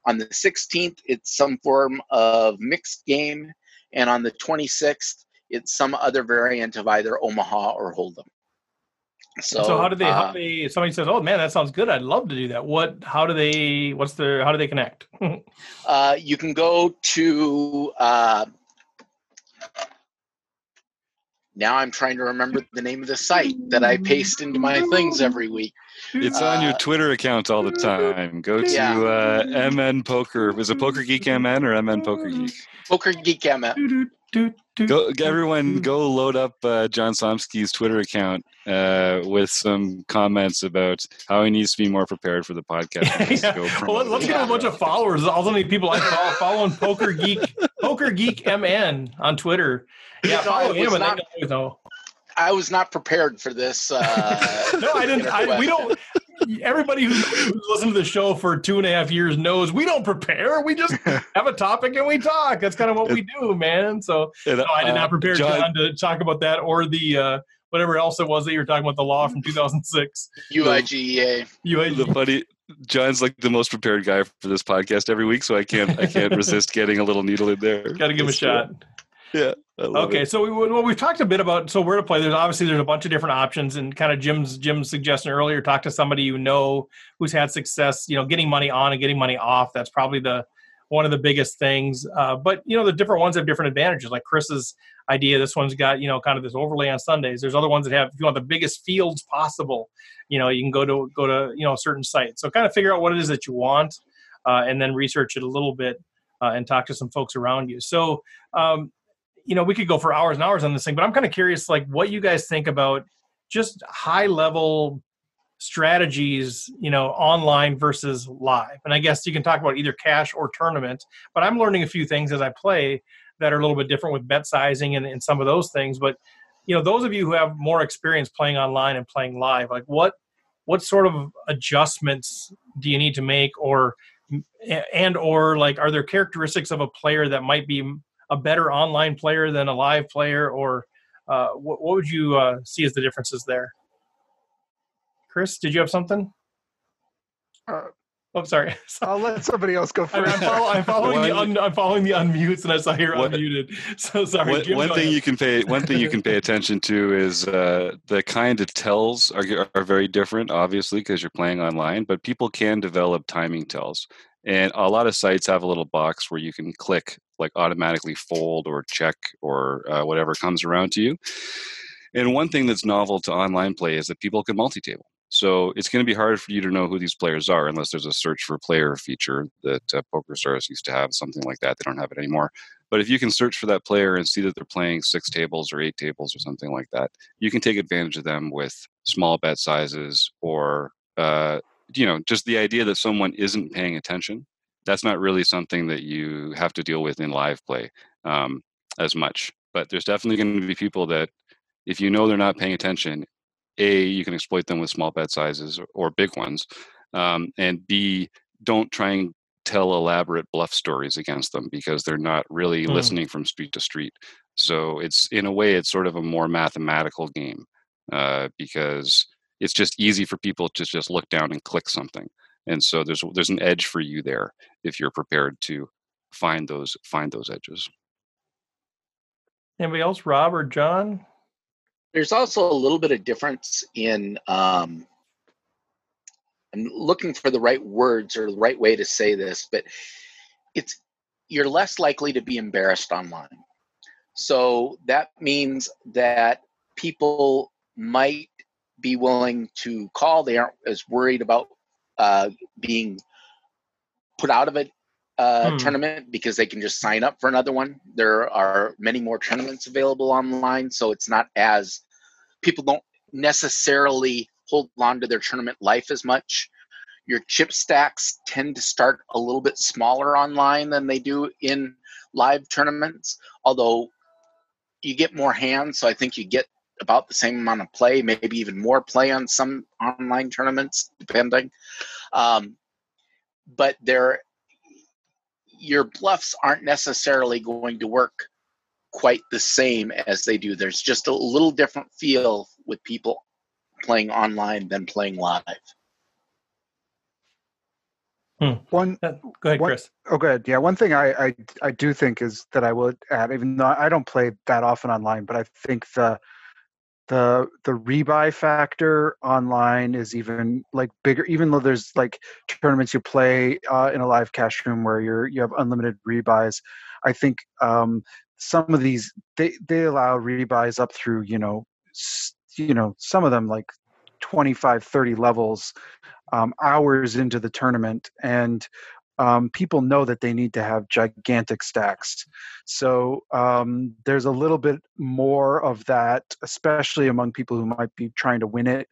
On the 16th, it's some form of mixed game, and on the 26th, it's some other variant of either Omaha or Hold'em. So, So, how do they? how uh, do they? Somebody says, "Oh man, that sounds good. I'd love to do that." What? How do they? What's their? How do they connect? uh, you can go to. Uh, now I'm trying to remember the name of the site that I paste into my things every week. It's on your Uh, Twitter account all the time. Go to Yeah. uh, MN Poker. Is it Poker Geek MN or MN Poker Geek? Poker Geek MN. Go, everyone, go load up uh, John Somsky's Twitter account uh, with some comments about how he needs to be more prepared for the podcast. Yeah. Go Well, let's get a bunch of followers. All the people I follow following Poker Geek, Poker Geek MN on Twitter. Yeah, No, I follow him, was and not- they always know. I was not prepared for this. Uh, No, I didn't. I, we don't. Everybody who's, who's listened to the show for two and a half years knows we don't prepare. We just have a topic and we talk. That's kind of what we do, man. So And, no, I did uh, not prepare John- John, to talk about that or the uh, whatever else it was that you were talking about the law from 2006. UIGEA. You, the funny John's like the most prepared guy for this podcast every week, so I can't I can't resist getting a little needle in there. got to give him a shot. yeah. Okay, it. so we, well, we've talked a bit about so where to play. There's obviously there's a bunch of different options, and kind of Jim's Jim's suggestion earlier. Talk to somebody you know who's had success. You know, getting money on and getting money off. That's probably the one of the biggest things. Uh, but you know, the different ones have different advantages. Like Chris's idea, this one's got you know kind of this overlay on Sundays. There's other ones that have if you want the biggest fields possible. You know, you can go to go to you know certain site. So kind of figure out what it is that you want, uh, and then research it a little bit uh, and talk to some folks around you. So. Um, you know, we could go for hours and hours on this thing, but I'm kind of curious, like, what you guys think about just high level strategies, you know, online versus live. And I guess you can talk about either cash or tournament, but I'm learning a few things as I play that are a little bit different with bet sizing and, and some of those things. But, you know, those of you who have more experience playing online and playing live, like what, what sort of adjustments do you need to make or, and or like, are there characteristics of a player that might be a better online player than a live player, or uh, what, what, would you uh, see as the differences there? Chris, did you have something? Uh, oh, sorry. I'll let somebody else go first. I'm, follow, I'm following the un, I'm following the unmutes, and I saw you're what, unmuted. So sorry. What, one thing ahead. you can pay one thing you can pay attention to is uh, the kind of tells are are very different, obviously, because you're playing online. But people can develop timing tells, and a lot of sites have a little box where you can click like automatically fold or check or uh, whatever comes around to you. And one thing that's novel to online play is that people can multi-table. So it's going to be hard for you to know who these players are unless there's a search for player feature that uh, PokerStars used to have, something like that. They don't have it anymore. But if you can search for that player and see that they're playing six tables or eight tables or something like that, you can take advantage of them with small bet sizes or uh, you know just the idea that someone isn't paying attention that's not really something that you have to deal with in live play um, as much. But there's definitely going to be people that, if you know they're not paying attention, a you can exploit them with small bet sizes or, or big ones, um, and b don't try and tell elaborate bluff stories against them because they're not really mm. listening from street to street. So it's in a way it's sort of a more mathematical game uh, because it's just easy for people to just look down and click something and so there's there's an edge for you there if you're prepared to find those find those edges anybody else rob or john there's also a little bit of difference in um, i'm looking for the right words or the right way to say this but it's you're less likely to be embarrassed online. So that means that people might be willing to call. They aren't as worried about uh, being put out of a uh, hmm. tournament because they can just sign up for another one. There are many more tournaments available online, so it's not as people don't necessarily hold on to their tournament life as much. Your chip stacks tend to start a little bit smaller online than they do in live tournaments, although you get more hands, so I think you get about the same amount of play, maybe even more play on some online tournaments, depending. Um, but there, your bluffs aren't necessarily going to work quite the same as they do. There's just a little different feel with people playing online than playing live. Hmm. One, uh, go ahead, one, Chris. Oh, good. Yeah, one thing I, I I do think is that I would add, even though I don't play that often online, but I think the the the rebuy factor online is even like bigger even though there's like tournaments you play uh, in a live cash room where you're you have unlimited rebuys i think um, some of these they they allow rebuys up through you know you know some of them like 25 30 levels um, hours into the tournament. And um, people know that they need to have gigantic stacks. So um, there's a little bit more of that, especially among people who might be trying to win it.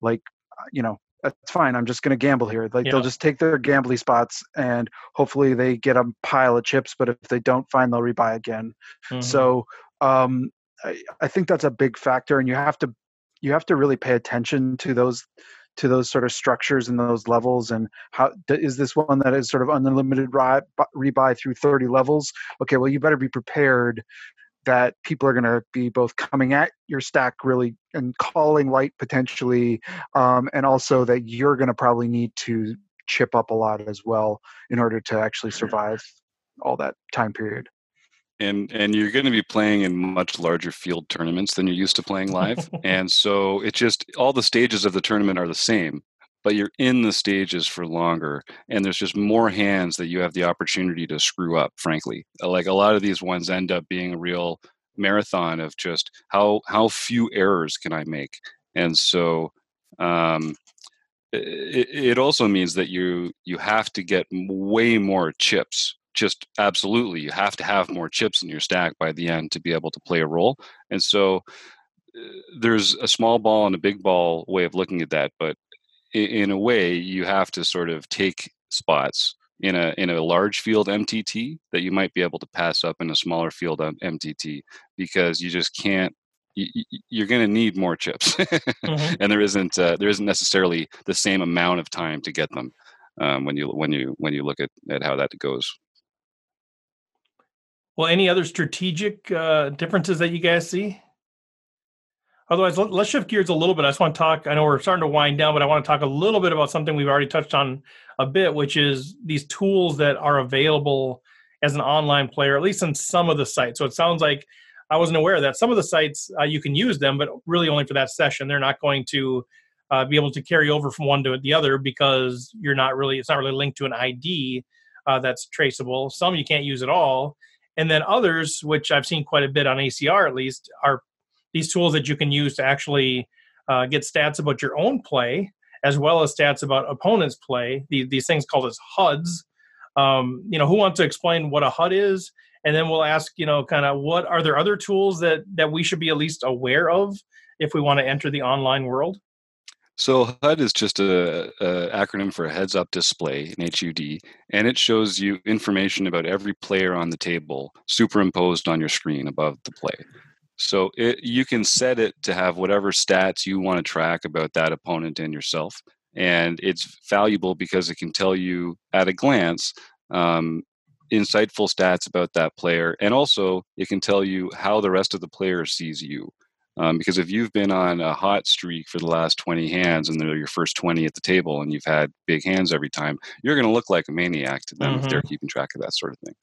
Like, uh, you know, that's fine. I'm just going to gamble here. Like yeah. they'll just take their gambly spots and hopefully they get a pile of chips. But if they don't find, they'll rebuy again. Mm-hmm. So um, I, I think that's a big factor, and you have to you have to really pay attention to those to those sort of structures and those levels and how is this one that is sort of unlimited rebuy through 30 levels? Okay well you better be prepared that people are going to be both coming at your stack really and calling light potentially um, and also that you're going to probably need to chip up a lot as well in order to actually survive all that time period and and you're going to be playing in much larger field tournaments than you're used to playing live. And so it just all the stages of the tournament are the same but you're in the stages for longer and there's just more hands that you have the opportunity to screw up frankly. Like a lot of these ones end up being a real marathon of just how how few errors can i make? And so um, it, it also means that you you have to get way more chips just absolutely you have to have more chips in your stack by the end to be able to play a role and so uh, there's a small ball and a big ball way of looking at that but in a way you have to sort of take spots in a in a large field MTT that you might be able to pass up in a smaller field MTT because you just can't you, are going to need more chips, mm-hmm. and there isn't uh, there isn't necessarily the same amount of time to get them um, when you when you when you look at, at how that goes. Well, any other strategic uh, differences that you guys see? Otherwise, let, us shift gears a little bit. I just want to talk. I know we're starting to wind down, but I want to talk a little bit about something we've already touched on a bit, which is these tools that are available as an online player, at least in some of the sites. So it sounds like I wasn't aware that some of the sites uh, you can use them, but really only for that session. They're not going to uh, be able to carry over from one to the other because you're not really. It's not really linked to an ID uh, that's traceable. Some you can't use at all and then others, which I've seen quite a bit on ACR at least, are these tools that you can use to actually uh, get stats about your own play as well as stats about opponents' play. These, these things called as HUDs. Um, you know, who wants to explain what a HUD is? And then we'll ask, you know, kind of what are there other tools that that we should be at least aware of if we want to enter the online world? So HUD is just a, a, acronym for a Heads Up Display, an HUD, and it shows you information about every player on the table superimposed on your screen above the play. So it, you can set it to have whatever stats you want to track about that opponent and yourself, and it's valuable because it can tell you at a glance um, insightful stats about that player, and also it can tell you how the rest of the player sees you. Um, because if you've been on a hot streak for the last 20 hands and they're your first 20 at the table and you've had big hands every time, you're going to look like a maniac to them mm-hmm. if they're mm-hmm. keeping track of that sort of thing.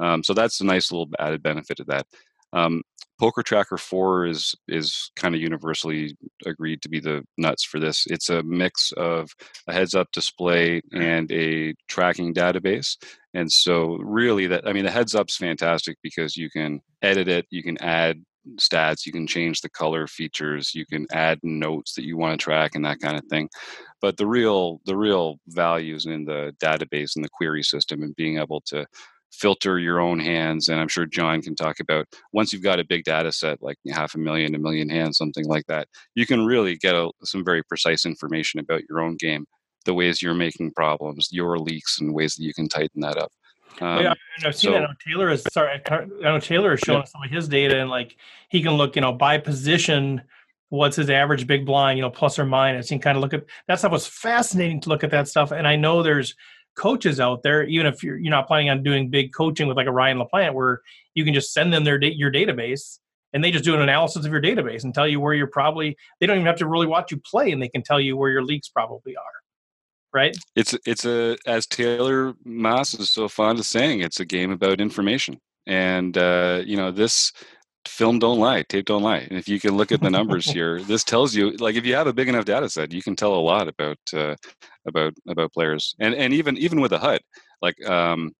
Um, so that's a nice little added benefit of that. Um, Poker Tracker 4 is is kind of universally agreed to be the nuts for this. It's a mix of a heads up display and a tracking database. And so really that I mean the heads up's fantastic because you can edit it, you can add stats you can change the color features you can add notes that you want to track and that kind of thing but the real the real value is in the database and the query system and being able to filter your own hands and i'm sure john can talk about once you've got a big data set like half a million a million hands something like that you can really get a, some very precise information about your own game the ways you're making problems your leaks and ways that you can tighten that up um, yeah, I've seen so, that. I know Taylor is sorry. I know Taylor is showing yeah. some of his data, and like he can look, you know, by position, what's his average big blind, you know, plus or minus. He can kind of look at that stuff. Was fascinating to look at that stuff, and I know there's coaches out there, even if you're you're not planning on doing big coaching with like a Ryan LaPlante, where you can just send them their your database and they just do an analysis of your database and tell you where you're probably. They don't even have to really watch you play, and they can tell you where your leaks probably are right? It's it's a as Taylor Moss is so fond of saying, it's a game about information. And uh, you know, this film don't lie, tape don't lie. And if you can look at the numbers here, this tells you like if you have a big enough data set, you can tell a lot about uh, about about players. And and even even with a HUD, like um,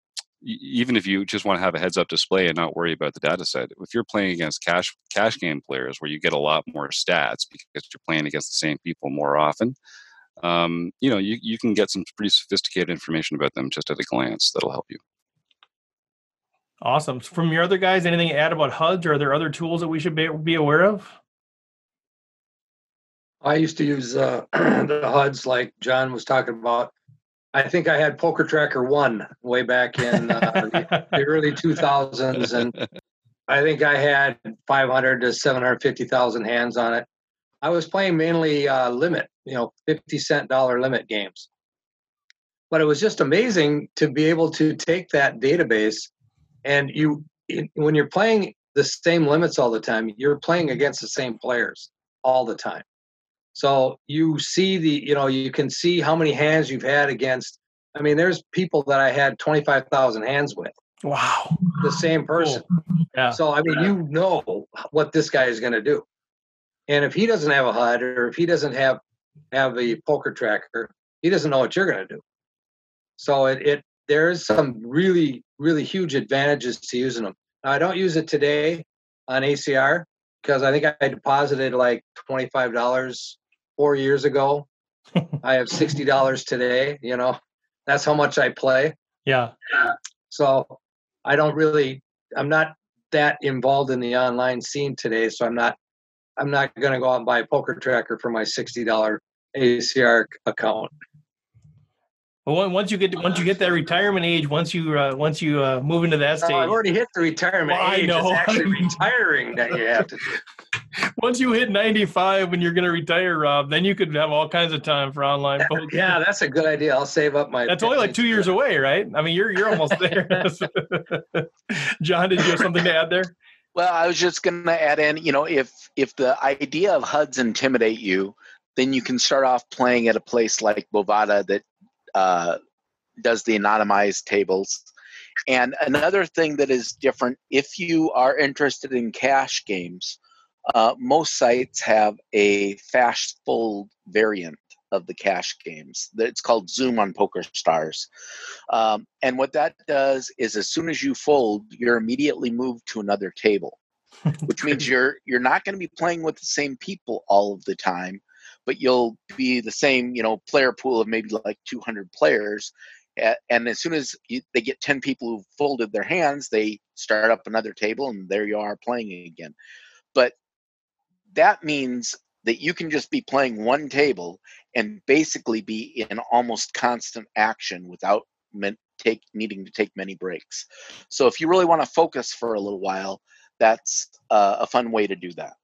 even if you just want to have a heads up display and not worry about the data set, if you're playing against cash cash game players where you get a lot more stats because you're playing against the same people more often, um, you know, you, you can get some pretty sophisticated information about them just at a glance that'll help you. Awesome. From your other guys, anything to add about HUDs or are there other tools that we should be, be aware of? I used to use uh, the HUDs like John was talking about. I think I had Poker Tracker 1 way back in uh, the, the early 2000s. And I think I had 500 to 750,000 hands on it. I was playing mainly uh, limit, you know, 50 cent dollar limit games. But it was just amazing to be able to take that database and you, when you're playing the same limits all the time, you're playing against the same players all the time. So you see the, you know, you can see how many hands you've had against. I mean, there's people that I had 25,000 hands with. Wow. the same person. Yeah. So I mean, you know what this guy is going to do, and if he doesn't have a HUD or if he doesn't have have a poker tracker, he doesn't know what you're going to do. So it it there's some really really huge advantages to using them. Now, I don't use it today on ACR because I think I deposited like twenty five dollars four years ago. I have sixty dollars today. You know, that's how much I play. Yeah. So I don't really, I'm not that involved in the online scene today. So I'm not, I'm not going to go out and buy a poker tracker for my $60 ACR account. But on- once you get once you get that retirement age, once you uh, once you uh, move into that No, stage, I've already hit the retirement Well, I age. know. It's actually retiring that you have to do. once you hit 95 when you're going to retire, Rob, then you could have all kinds of time for online poker. Yeah, that's a good idea. I'll save up my. That's only like two years away, right? I mean, you're you're almost there. John, did you have something to add there? Well, I was just going to add in, you know, if if the idea of HUDs intimidate you, then you can start off playing at a place like Bovada that uh, does the anonymized tables. And another thing that is different, if you are interested in cash games, uh, most sites have a fast fold variant of the cash games. It's called Zoom on Poker Stars. Um, and what that does is, as soon as you fold, you're immediately moved to another table, which means you're you're not going to be playing with the same people all of the time, but you'll be the same, you know, player pool of maybe like 200 players. And as soon as you, they get 10 people who've folded their hands, they start up another table, and there you are playing again. But that means that you can just be playing one table and basically be in almost constant action without take needing to take many breaks. So if you really want to focus for a little while, that's uh, a fun way to do that.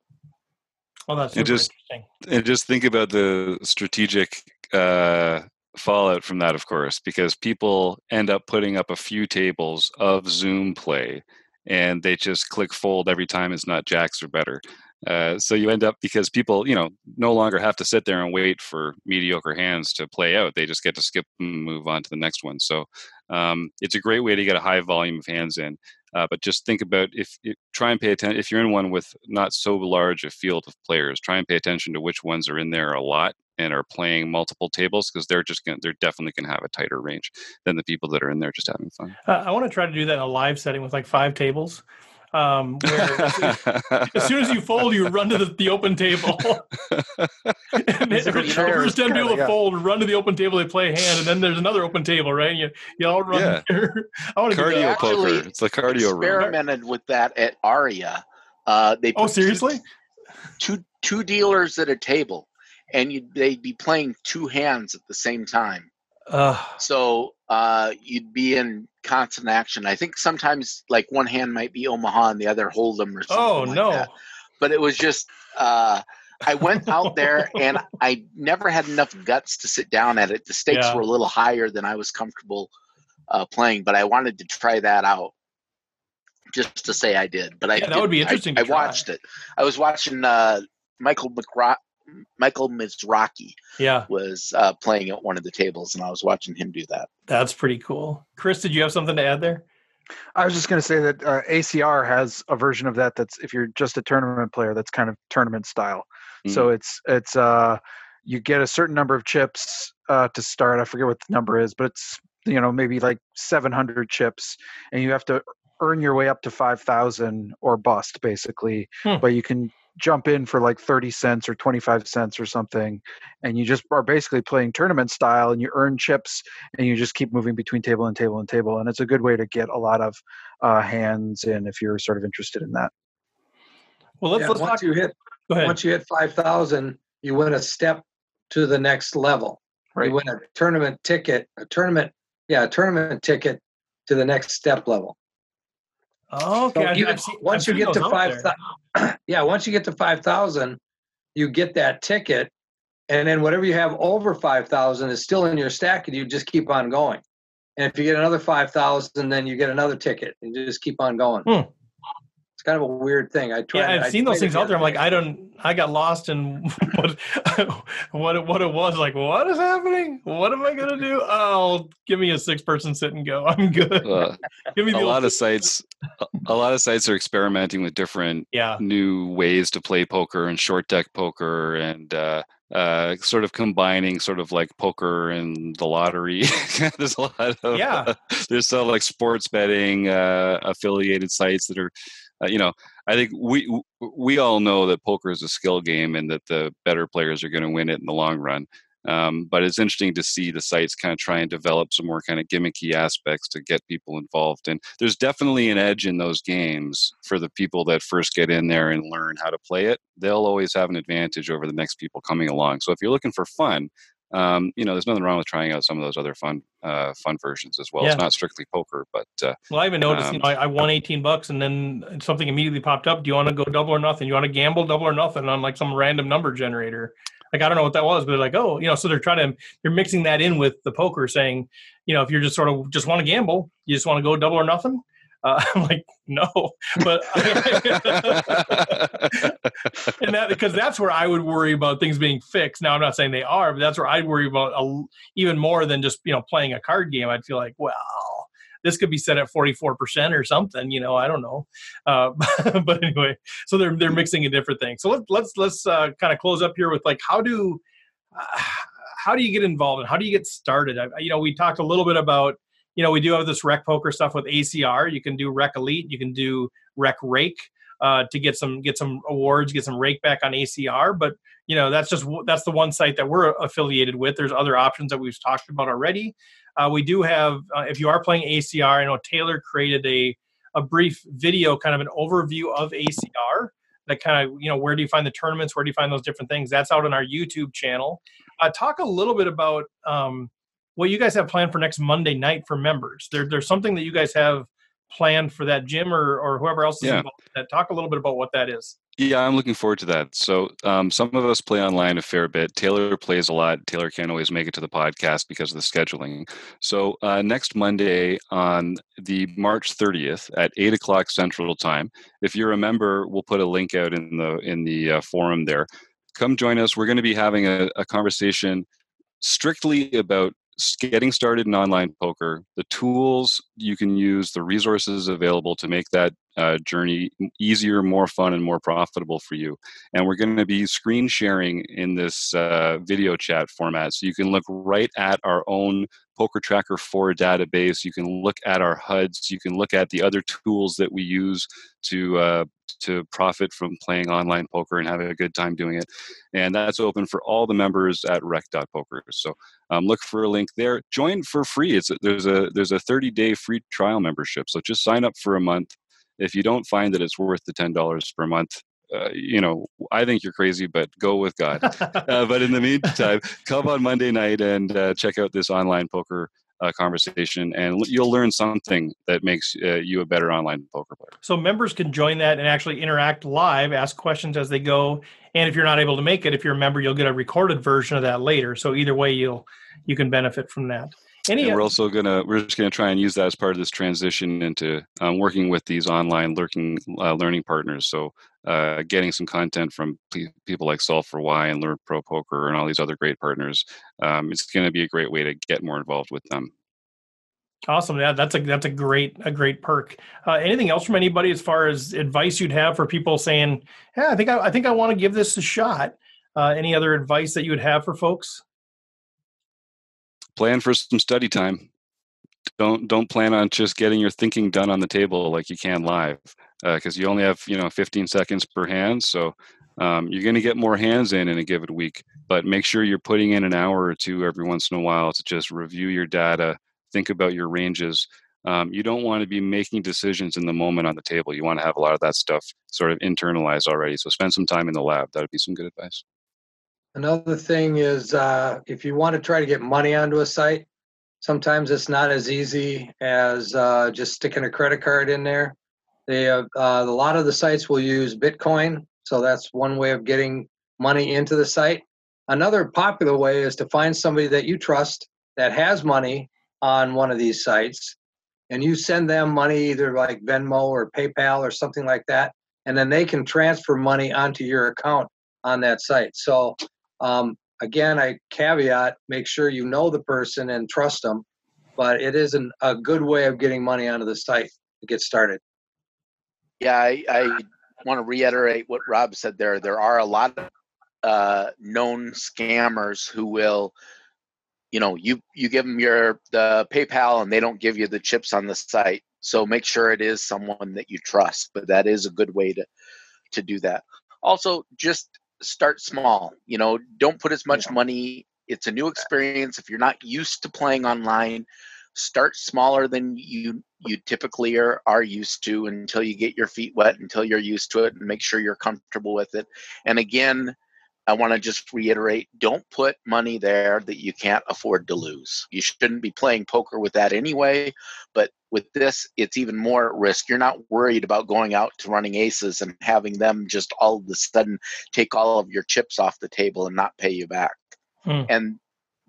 Oh, that's super just- interesting. and just think about the strategic uh, fallout from that, of course, because people end up putting up a few tables of Zoom play, and they just click fold every time it's not jacks or better. Uh, so you end up because people, you know, no longer have to sit there and wait for mediocre hands to play out. They just get to skip and move on to the next one. So um, it's a great way to get a high volume of hands in. Uh, but just think about if, if try and pay attention if you're in one with not so large a field of players try and pay attention to which ones are in there a lot and are playing multiple tables because they're just to they're definitely going to have a tighter range than the people that are in there just having fun Uh, I want to try to do that in a live setting with like five tables. Um, where as soon as you fold, you run to the, the open table. and It's a every, good the first ten people to yeah. fold run to the open table, they play a hand, and then there's another open table, right? You, you all run. Yeah. there. I want to do cardio that. Actually, poker it's the cardio room Experimented with that at Aria. Uh, they Oh, seriously? two two dealers at a table, and you they'd be playing two hands at the same time. Uh, So uh, you'd be in constant action. I think sometimes like one hand might be Omaha and the other Hold'em or something. oh like no! that. But it was just uh, I went out there and I never had enough guts to sit down at it. The stakes Yeah. were a little higher than I was comfortable uh, playing, but I wanted to try that out just to say I did. But I Yeah, that would be. I- interesting I, try. watched it. I was watching uh, Michael McRo- Michael Mizrachi Yeah, was uh, playing at one of the tables, and I was watching him do that. that's pretty cool. Chris, did you have something to add there? I was just going to say that uh, ACR has a version of that. That's if you're just a tournament player, that's kind of tournament style. So it's it's uh, you get a certain number of chips uh, to start. I forget what the number is, but it's you know maybe like 700 chips, and you have to earn your way up to 5,000 or bust basically. Hmm. But you can jump in for like 30 cents or 25 cents or something and you just are basically playing tournament style and you earn chips and you just keep moving between table and table and table and it's a good way to get a lot of uh, hands in if you're sort of interested in that Well, let's Yeah, let's once talk. you hit Go ahead. once you hit five thousand, you win a step to the next level. Right. You win a tournament ticket, a tournament, yeah, a tournament ticket to the next step level. Oh, okay. So I've- you- I've seen- once I've you get to five, yeah, once you get to five thousand, you get that ticket, and then whatever you have over five thousand is still in your stack, and you just keep on going. And if you get another five thousand, then you get another ticket, and you just keep on going. Hmm. It's kind of a weird thing. I try. Yeah, I've I seen those things out there. I'm like, I don't. I got lost in what what it, what it was. Like, what is happening? What am I gonna do? Oh, give me a six person sit and go. I'm good. Uh, Give me a lot of sites, a- a lot of sites are experimenting with different yeah. new ways to play poker and short deck poker and uh, uh, sort of combining sort of like poker and the lottery. there's a lot of Yeah. there's some like sports betting uh, affiliated sites that are, uh, you know, I think we we all know that poker is a skill game and that the better players are going to win it in the long run. Um, but it's interesting to see the sites kind of try and develop some more kind of gimmicky aspects to get people involved. And there's definitely an edge in those games for the people that first get in there and learn how to play it. They'll always have an advantage over the next people coming along. So if you're looking for fun, um, you know, there's nothing wrong with trying out some of those other fun, uh, fun versions as well. Yeah. It's not strictly poker, but uh, Well, I even noticed, you Um, know, I, I won 18 bucks and then something immediately popped up. Do you want to go double or nothing? You want to gamble double or nothing on like some random number generator? Like, I don't know what that was, but like, oh, you know, so they're trying to, they're mixing that in with the poker saying, you know, if you're just sort of just want to gamble, you just want to go double or nothing. Uh, I'm like, no, but and that because that's where I would worry about things being fixed. Now I'm not saying they are, but that's where I'd worry about a, even more than just you know playing a card game. I'd feel like, well, this could be set at 44 percent or something. You know, I don't know. Uh, but anyway, so they're they're mixing a different thing. So let's let's let's uh, kind of close up here with like how do uh, how do you get involved and how do you get started? I, you know, we talked a little bit about you know we do have this rec poker stuff with ACR. You can do rec elite. You can do rec rake uh, to get some get some awards, get some rake back on ACR. But you know that's just that's the one site that we're affiliated with. There's other options that we've talked about already. Uh, we do have uh, if you are playing ACR, I know Taylor created a a brief video, kind of an overview of ACR. That kind of you know where do you find the tournaments? Where do you find those different things? That's out on our YouTube channel. Uh, talk a little bit about um, what you guys have planned for next Monday night for members. There, there's something that you guys have planned for that Jim or, or whoever else is Yeah. involved. in That talk a little bit about what that is. Yeah, I'm looking forward to that. So, um, some of us play online a fair bit. Taylor plays a lot. Taylor can't always make it to the podcast because of the scheduling. So, uh, next Monday on the March 30th at eight o'clock Central Time, if you're a member, we'll put a link out in the in the uh, forum there. Come join us. We're going to be having a, a conversation strictly about getting started in online poker, the tools you can use, the resources available to make that uh, journey easier, more fun, and more profitable for you. And we're going to be screen sharing in this uh, video chat format. So you can look right at our own Poker Tracker 4 database. You can look at our HUDs. You can look at the other tools that we use to uh, to profit from playing online poker and having a good time doing it. And that's open for all the members at rec.poker. So um, look for a link there. Join for free. It's there's a there's a 30 day free trial membership. So just sign up for a month. If you don't find that it's worth the ten dollars per month, uh, you know I think you're crazy, but go with God. uh, but in the meantime, come on Monday night and uh, check out this online poker uh, conversation, and l- you'll learn something that makes uh, you a better online poker player. So members can join that and actually interact live, ask questions as they go. And if you're not able to make it, if you're a member, you'll get a recorded version of that later. So either way, you'll you can benefit from that. Any And we're also gonna we're just gonna try and use that as part of this transition into um, working with these online lurking uh, learning partners. So uh, getting some content from pe- people like Solve For Why and Learn Pro Poker and all these other great partners. Um, it's going to be a great way to get more involved with them. awesome, yeah, that's a that's a great a great perk. Uh, anything else from anybody as far as advice you'd have for people saying, "Yeah, I think I, I think I want to give this a shot." Uh, any other advice that you would have for folks? Plan for some study time. Don't don't plan on just getting your thinking done on the table like you can live, because you only have you know 15 seconds per hand. So um, you're going to get more hands in in a given week, but make sure you're putting in an hour or two every once in a while to just review your data, think about your ranges. Um, you don't want to be making decisions in the moment on the table. You want to have a lot of that stuff sort of internalized already. So spend some time in the lab. That would be some good advice. Another thing is uh, if you want to try to get money onto a site, sometimes it's not as easy as uh, just sticking a credit card in there. They have, uh, a lot of the sites will use Bitcoin, so that's one way of getting money into the site. Another popular way is to find somebody that you trust that has money on one of these sites and you send them money either like Venmo or PayPal or something like that, and then they can transfer money onto your account on that site. So um, again, I caveat: make sure you know the person and trust them. But it is an, a good way of getting money onto the site to get started. Yeah, I, I want to reiterate what Rob said there. There are a lot of uh, known scammers who will you know you you give them your the paypal and they don't give you the chips on the site so make sure it is someone that you trust but that is a good way to to do that also just start small you know don't put as much money it's a new experience if you're not used to playing online start smaller than you you typically are, are used to until you get your feet wet until you're used to it and make sure you're comfortable with it. And again I want to just reiterate don't put money there that you can't afford to lose. You shouldn't be playing poker with that anyway, but with this, it's even more at risk. You're not worried about going out to running aces and having them just all of a sudden take all of your chips off the table and not pay you back. Hmm. And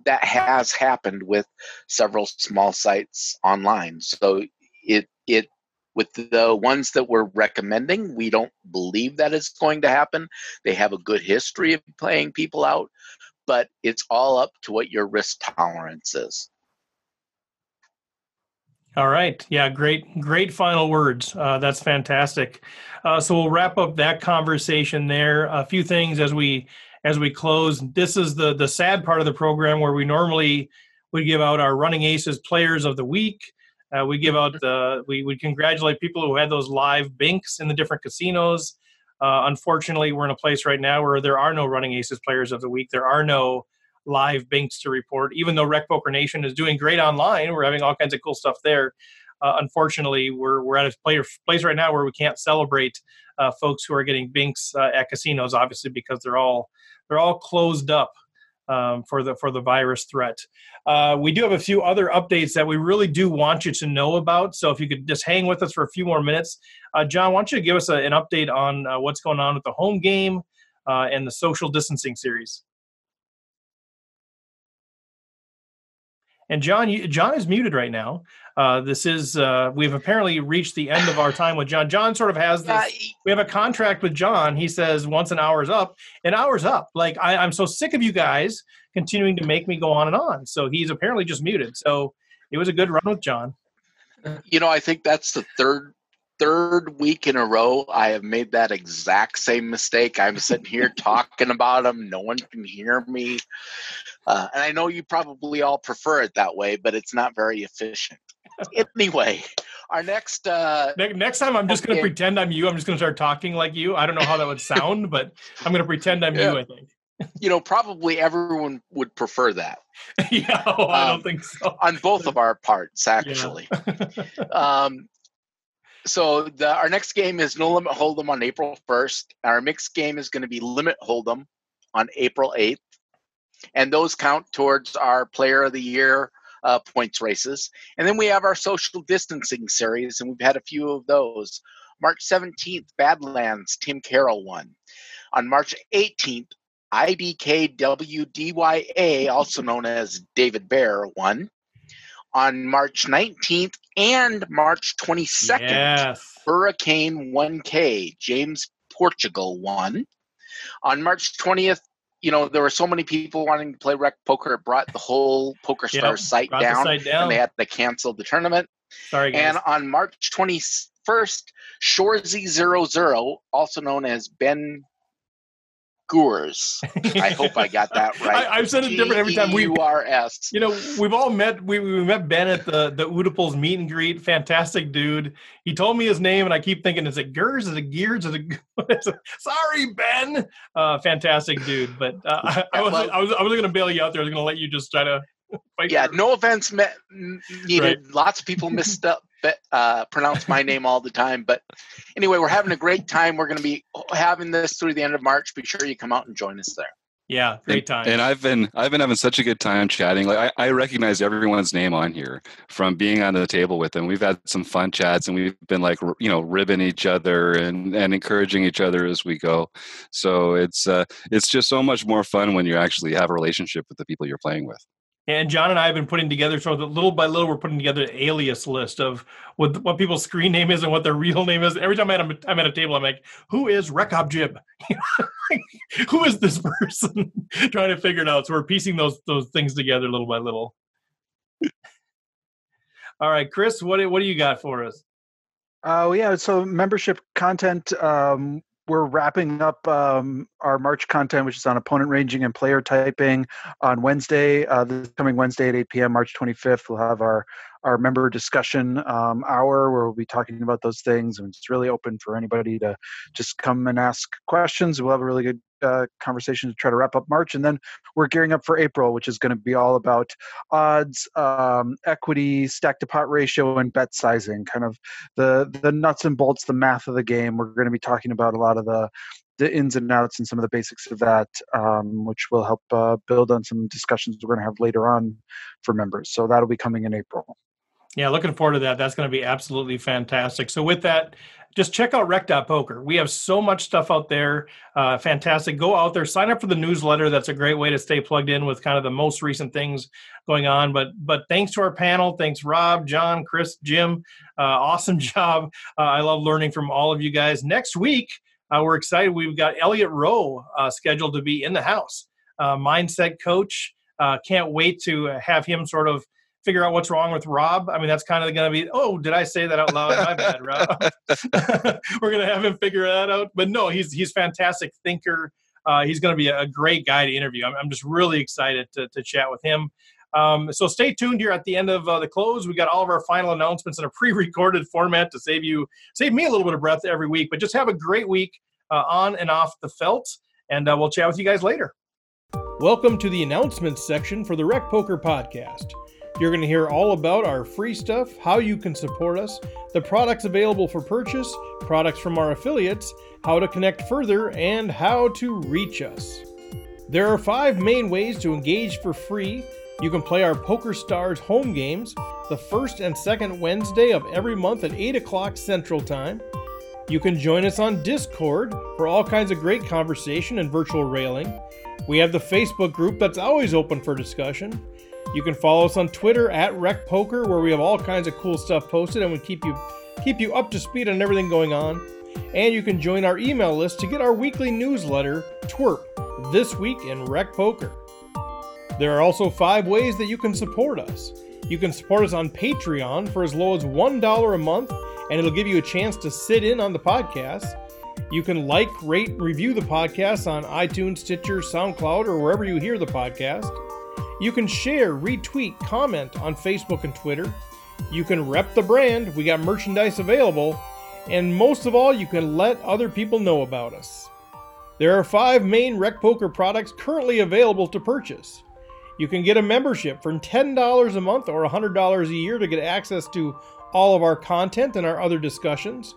that has happened with several small sites online. So it it with the ones that we're recommending, we don't believe that it's going to happen. They have a good history of playing people out, but it's all up to what your risk tolerance is. All right. Yeah, great, great final words. Uh, that's fantastic. Uh, so we'll wrap up that conversation there. A few things as we as we close. This is the the sad part of the program where we normally would give out our running aces players of the week. Uh, we give out the we we congratulate people who had those live binks in the different casinos. Uh, unfortunately, we're in a place right now where there are no running aces players of the week. There are no live binks to report. Even though Rec Poker Nation is doing great online, we're having all kinds of cool stuff there. Uh, unfortunately, we're we're at a player, place right now where we can't celebrate uh, folks who are getting binks uh, at casinos, obviously because they're all they're all closed up um, for the for the virus threat. Uh, we do have a few other updates that we really do want you to know about. So if you could just hang with us for a few more minutes, uh, John, why don't you give us a, an update on uh, what's going on with the home game uh, and the social distancing series? And John, you, John is muted right now. Uh, this is uh, we've apparently reached the end of our time with John. John sort of has this. we have a contract with John. He says once an hour's up, an hour's up. Like I, I'm so sick of you guys continuing to make me go on and on. So he's apparently just muted. So it was a good run with John. You know, I think that's the third third week in a row I have made that exact same mistake. I'm sitting here talking about them. No one can hear me. Uh, and I know you probably all prefer it that way, but it's not very efficient. anyway, our next uh, next time I'm just going to pretend I'm you. I'm just going to start talking like you. I don't know how that would sound, but I'm going to pretend I'm yeah. you. I think. You know, probably everyone would prefer that. yeah, oh, I don't um, think so. On both of our parts, actually. Yeah. um, so the, our next game is No Limit Hold'em on April 1st. Our mixed game is going to be Limit Hold'em on April 8th. And those count towards our Player of the Year uh, points races. And then we have our social distancing series, and we've had a few of those. March 17th, Badlands, Tim Carroll won. On March 18th, IBKWDYA, also known as David Bear, won on March 19th and March 22nd. Yes. Hurricane 1K, James Portugal won. On March 20th, you know, there were so many people wanting to play rec poker, it brought the whole Poker Star yep, site, down, site down, and they had to cancel the tournament. Sorry, guys. And on March 21st, Shorzy00, also known as Ben Gurs. I hope I got that right. I, have said it different every time. We are asked. You know, we've all met. We, we met Ben at the the Oodipals meet and greet. Fantastic dude. He told me his name, and I keep thinking, is it Gers? Is it Gears? Is it? Sorry, Ben. Uh, fantastic dude. But uh, I, I, was I was I was going to bail you out there. I was going to let you just try to. Yeah, no offense met, needed. Right. Lots of people missed up but uh, pronounce my name all the time. But anyway, we're having a great time. We're going to be having this through the end of March. Be sure you come out and join us there. Yeah, great time. And, and, I've been I've been having such a good time chatting. Like I, I recognize everyone's name on here from being on the table with them. We've had some fun chats and we've been like you know ribbing each other and, and encouraging each other as we go. So it's uh, it's just so much more fun when you actually have a relationship with the people you're playing with. And John and I have been putting together, so that little by little, we're putting together an alias list of what what people's screen name is and what their real name is. Every time I'm at a, I'm at a table, I'm like, "Who is Rekob Jib? Who is this person?" Trying to figure it out. So we're piecing those those things together little by little. All right, Chris, what what do you got for us? Oh yeah, so membership content. Um, we're wrapping up um, our March content, which is on opponent ranging and player typing, on Wednesday. Uh, this coming Wednesday at 8 p.m., March 25th. We'll have our our member discussion um, hour where we'll be talking about those things, and it's really open for anybody to just come and ask questions. We'll have a really good uh, conversation to try to wrap up March, and then we're gearing up for April, which is going to be all about odds, um, equity, stack to pot ratio, and bet sizing. Kind of the the nuts and bolts, the math of the game. We're going to be talking about a lot of the the ins and outs and some of the basics of that, um, which will help uh, build on some discussions we're going to have later on for members. So that'll be coming in April. Yeah, looking forward to that. That's going to be absolutely fantastic. So with that, just check out rec.poker. We have so much stuff out there. Uh, fantastic. Go out there, sign up for the newsletter. That's a great way to stay plugged in with kind of the most recent things going on. But but thanks to our panel. Thanks Rob, John, Chris, Jim. Uh, awesome job. Uh, I love learning from all of you guys. Next week, uh, we're excited. We've got Elliot Roe uh, scheduled to be in the house. Uh, mindset coach. can't wait to have him sort of figure out what's wrong with Rob. I mean, that's kind of going to be, oh, did I say that out loud? My bad, Rob. We're going to have him figure that out. But no, he's he's fantastic thinker. Uh, he's going to be a great guy to interview. I'm, I'm just really excited to, to chat with him. Um, so stay tuned here at the end of uh, the close. We got all of our final announcements in a pre-recorded format to save you, save me a little bit of breath every week. But just have a great week uh, on and off the felt, and uh, we'll chat with you guys later. Welcome to the announcements section for the Rec Poker Podcast. You're going to hear all about our free stuff, how you can support us, the products available for purchase, products from our affiliates, how to connect further, and how to reach us. There are five main ways to engage for free. You can play our Poker Stars home games the first and second Wednesday of every month at 8 o'clock Central Time. You can join us on Discord for all kinds of great conversation and virtual railing. We have the Facebook group that's always open for discussion. You can follow us on Twitter at Rec Poker, where we have all kinds of cool stuff posted and we keep you keep you up to speed on everything going on. And you can join our email list to get our weekly newsletter, Twerp, This Week in Rec Poker. There are also five ways that you can support us. You can support us on Patreon for as low as $1 a month, and it'll give you a chance to sit in on the podcast. You can like, rate, review the podcast on iTunes, Stitcher, SoundCloud, or wherever you hear the podcast. You can share, retweet, comment on Facebook and Twitter. You can rep the brand, we got merchandise available, and most of all, you can let other people know about us. There are five main Rec Poker products currently available to purchase. You can get a membership for $10 a month or $100 a year to get access to all of our content and our other discussions.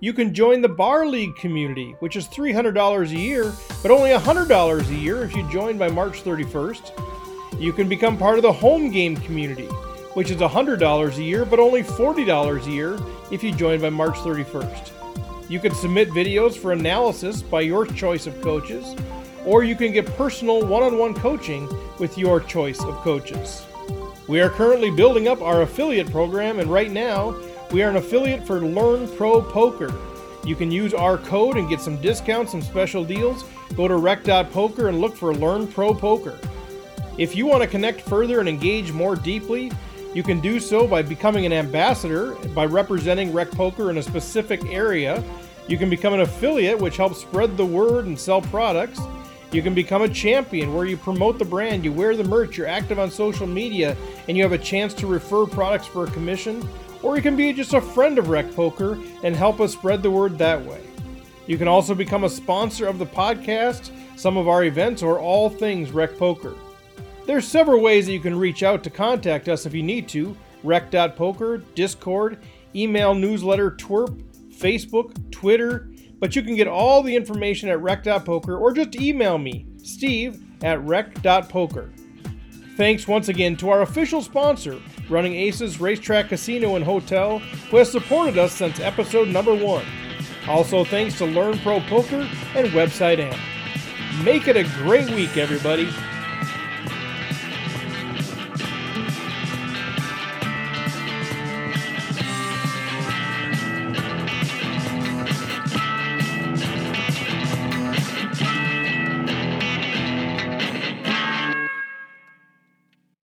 You can join the Bar League community, which is $300 a year, but only $100 a year if you join by March 31st. You can become part of the home game community, which is $100 a year, but only $40 a year if you join by March 31st. You can submit videos for analysis by your choice of coaches, or you can get personal one on one coaching with your choice of coaches. We are currently building up our affiliate program, and right now, we are an affiliate for Learn Pro Poker. You can use our code and get some discounts, some special deals. Go to rec.poker and look for Learn Pro Poker. If you want to connect further and engage more deeply, you can do so by becoming an ambassador by representing Rec Poker in a specific area. You can become an affiliate, which helps spread the word and sell products. You can become a champion where you promote the brand, you wear the merch, you're active on social media, and you have a chance to refer products for a commission. Or you can be just a friend of Rec Poker and help us spread the word that way. You can also become a sponsor of the podcast, some of our events, or all things Rec Poker. There's several ways that you can reach out to contact us if you need to rec.poker, Discord, email newsletter, twerp, Facebook, Twitter, but you can get all the information at rec.poker or just email me, steve at rec.poker. Thanks once again to our official sponsor, Running Aces Racetrack Casino and Hotel, who has supported us since episode number one. Also, thanks to Learn Pro Poker and Website Amp. Make it a great week, everybody.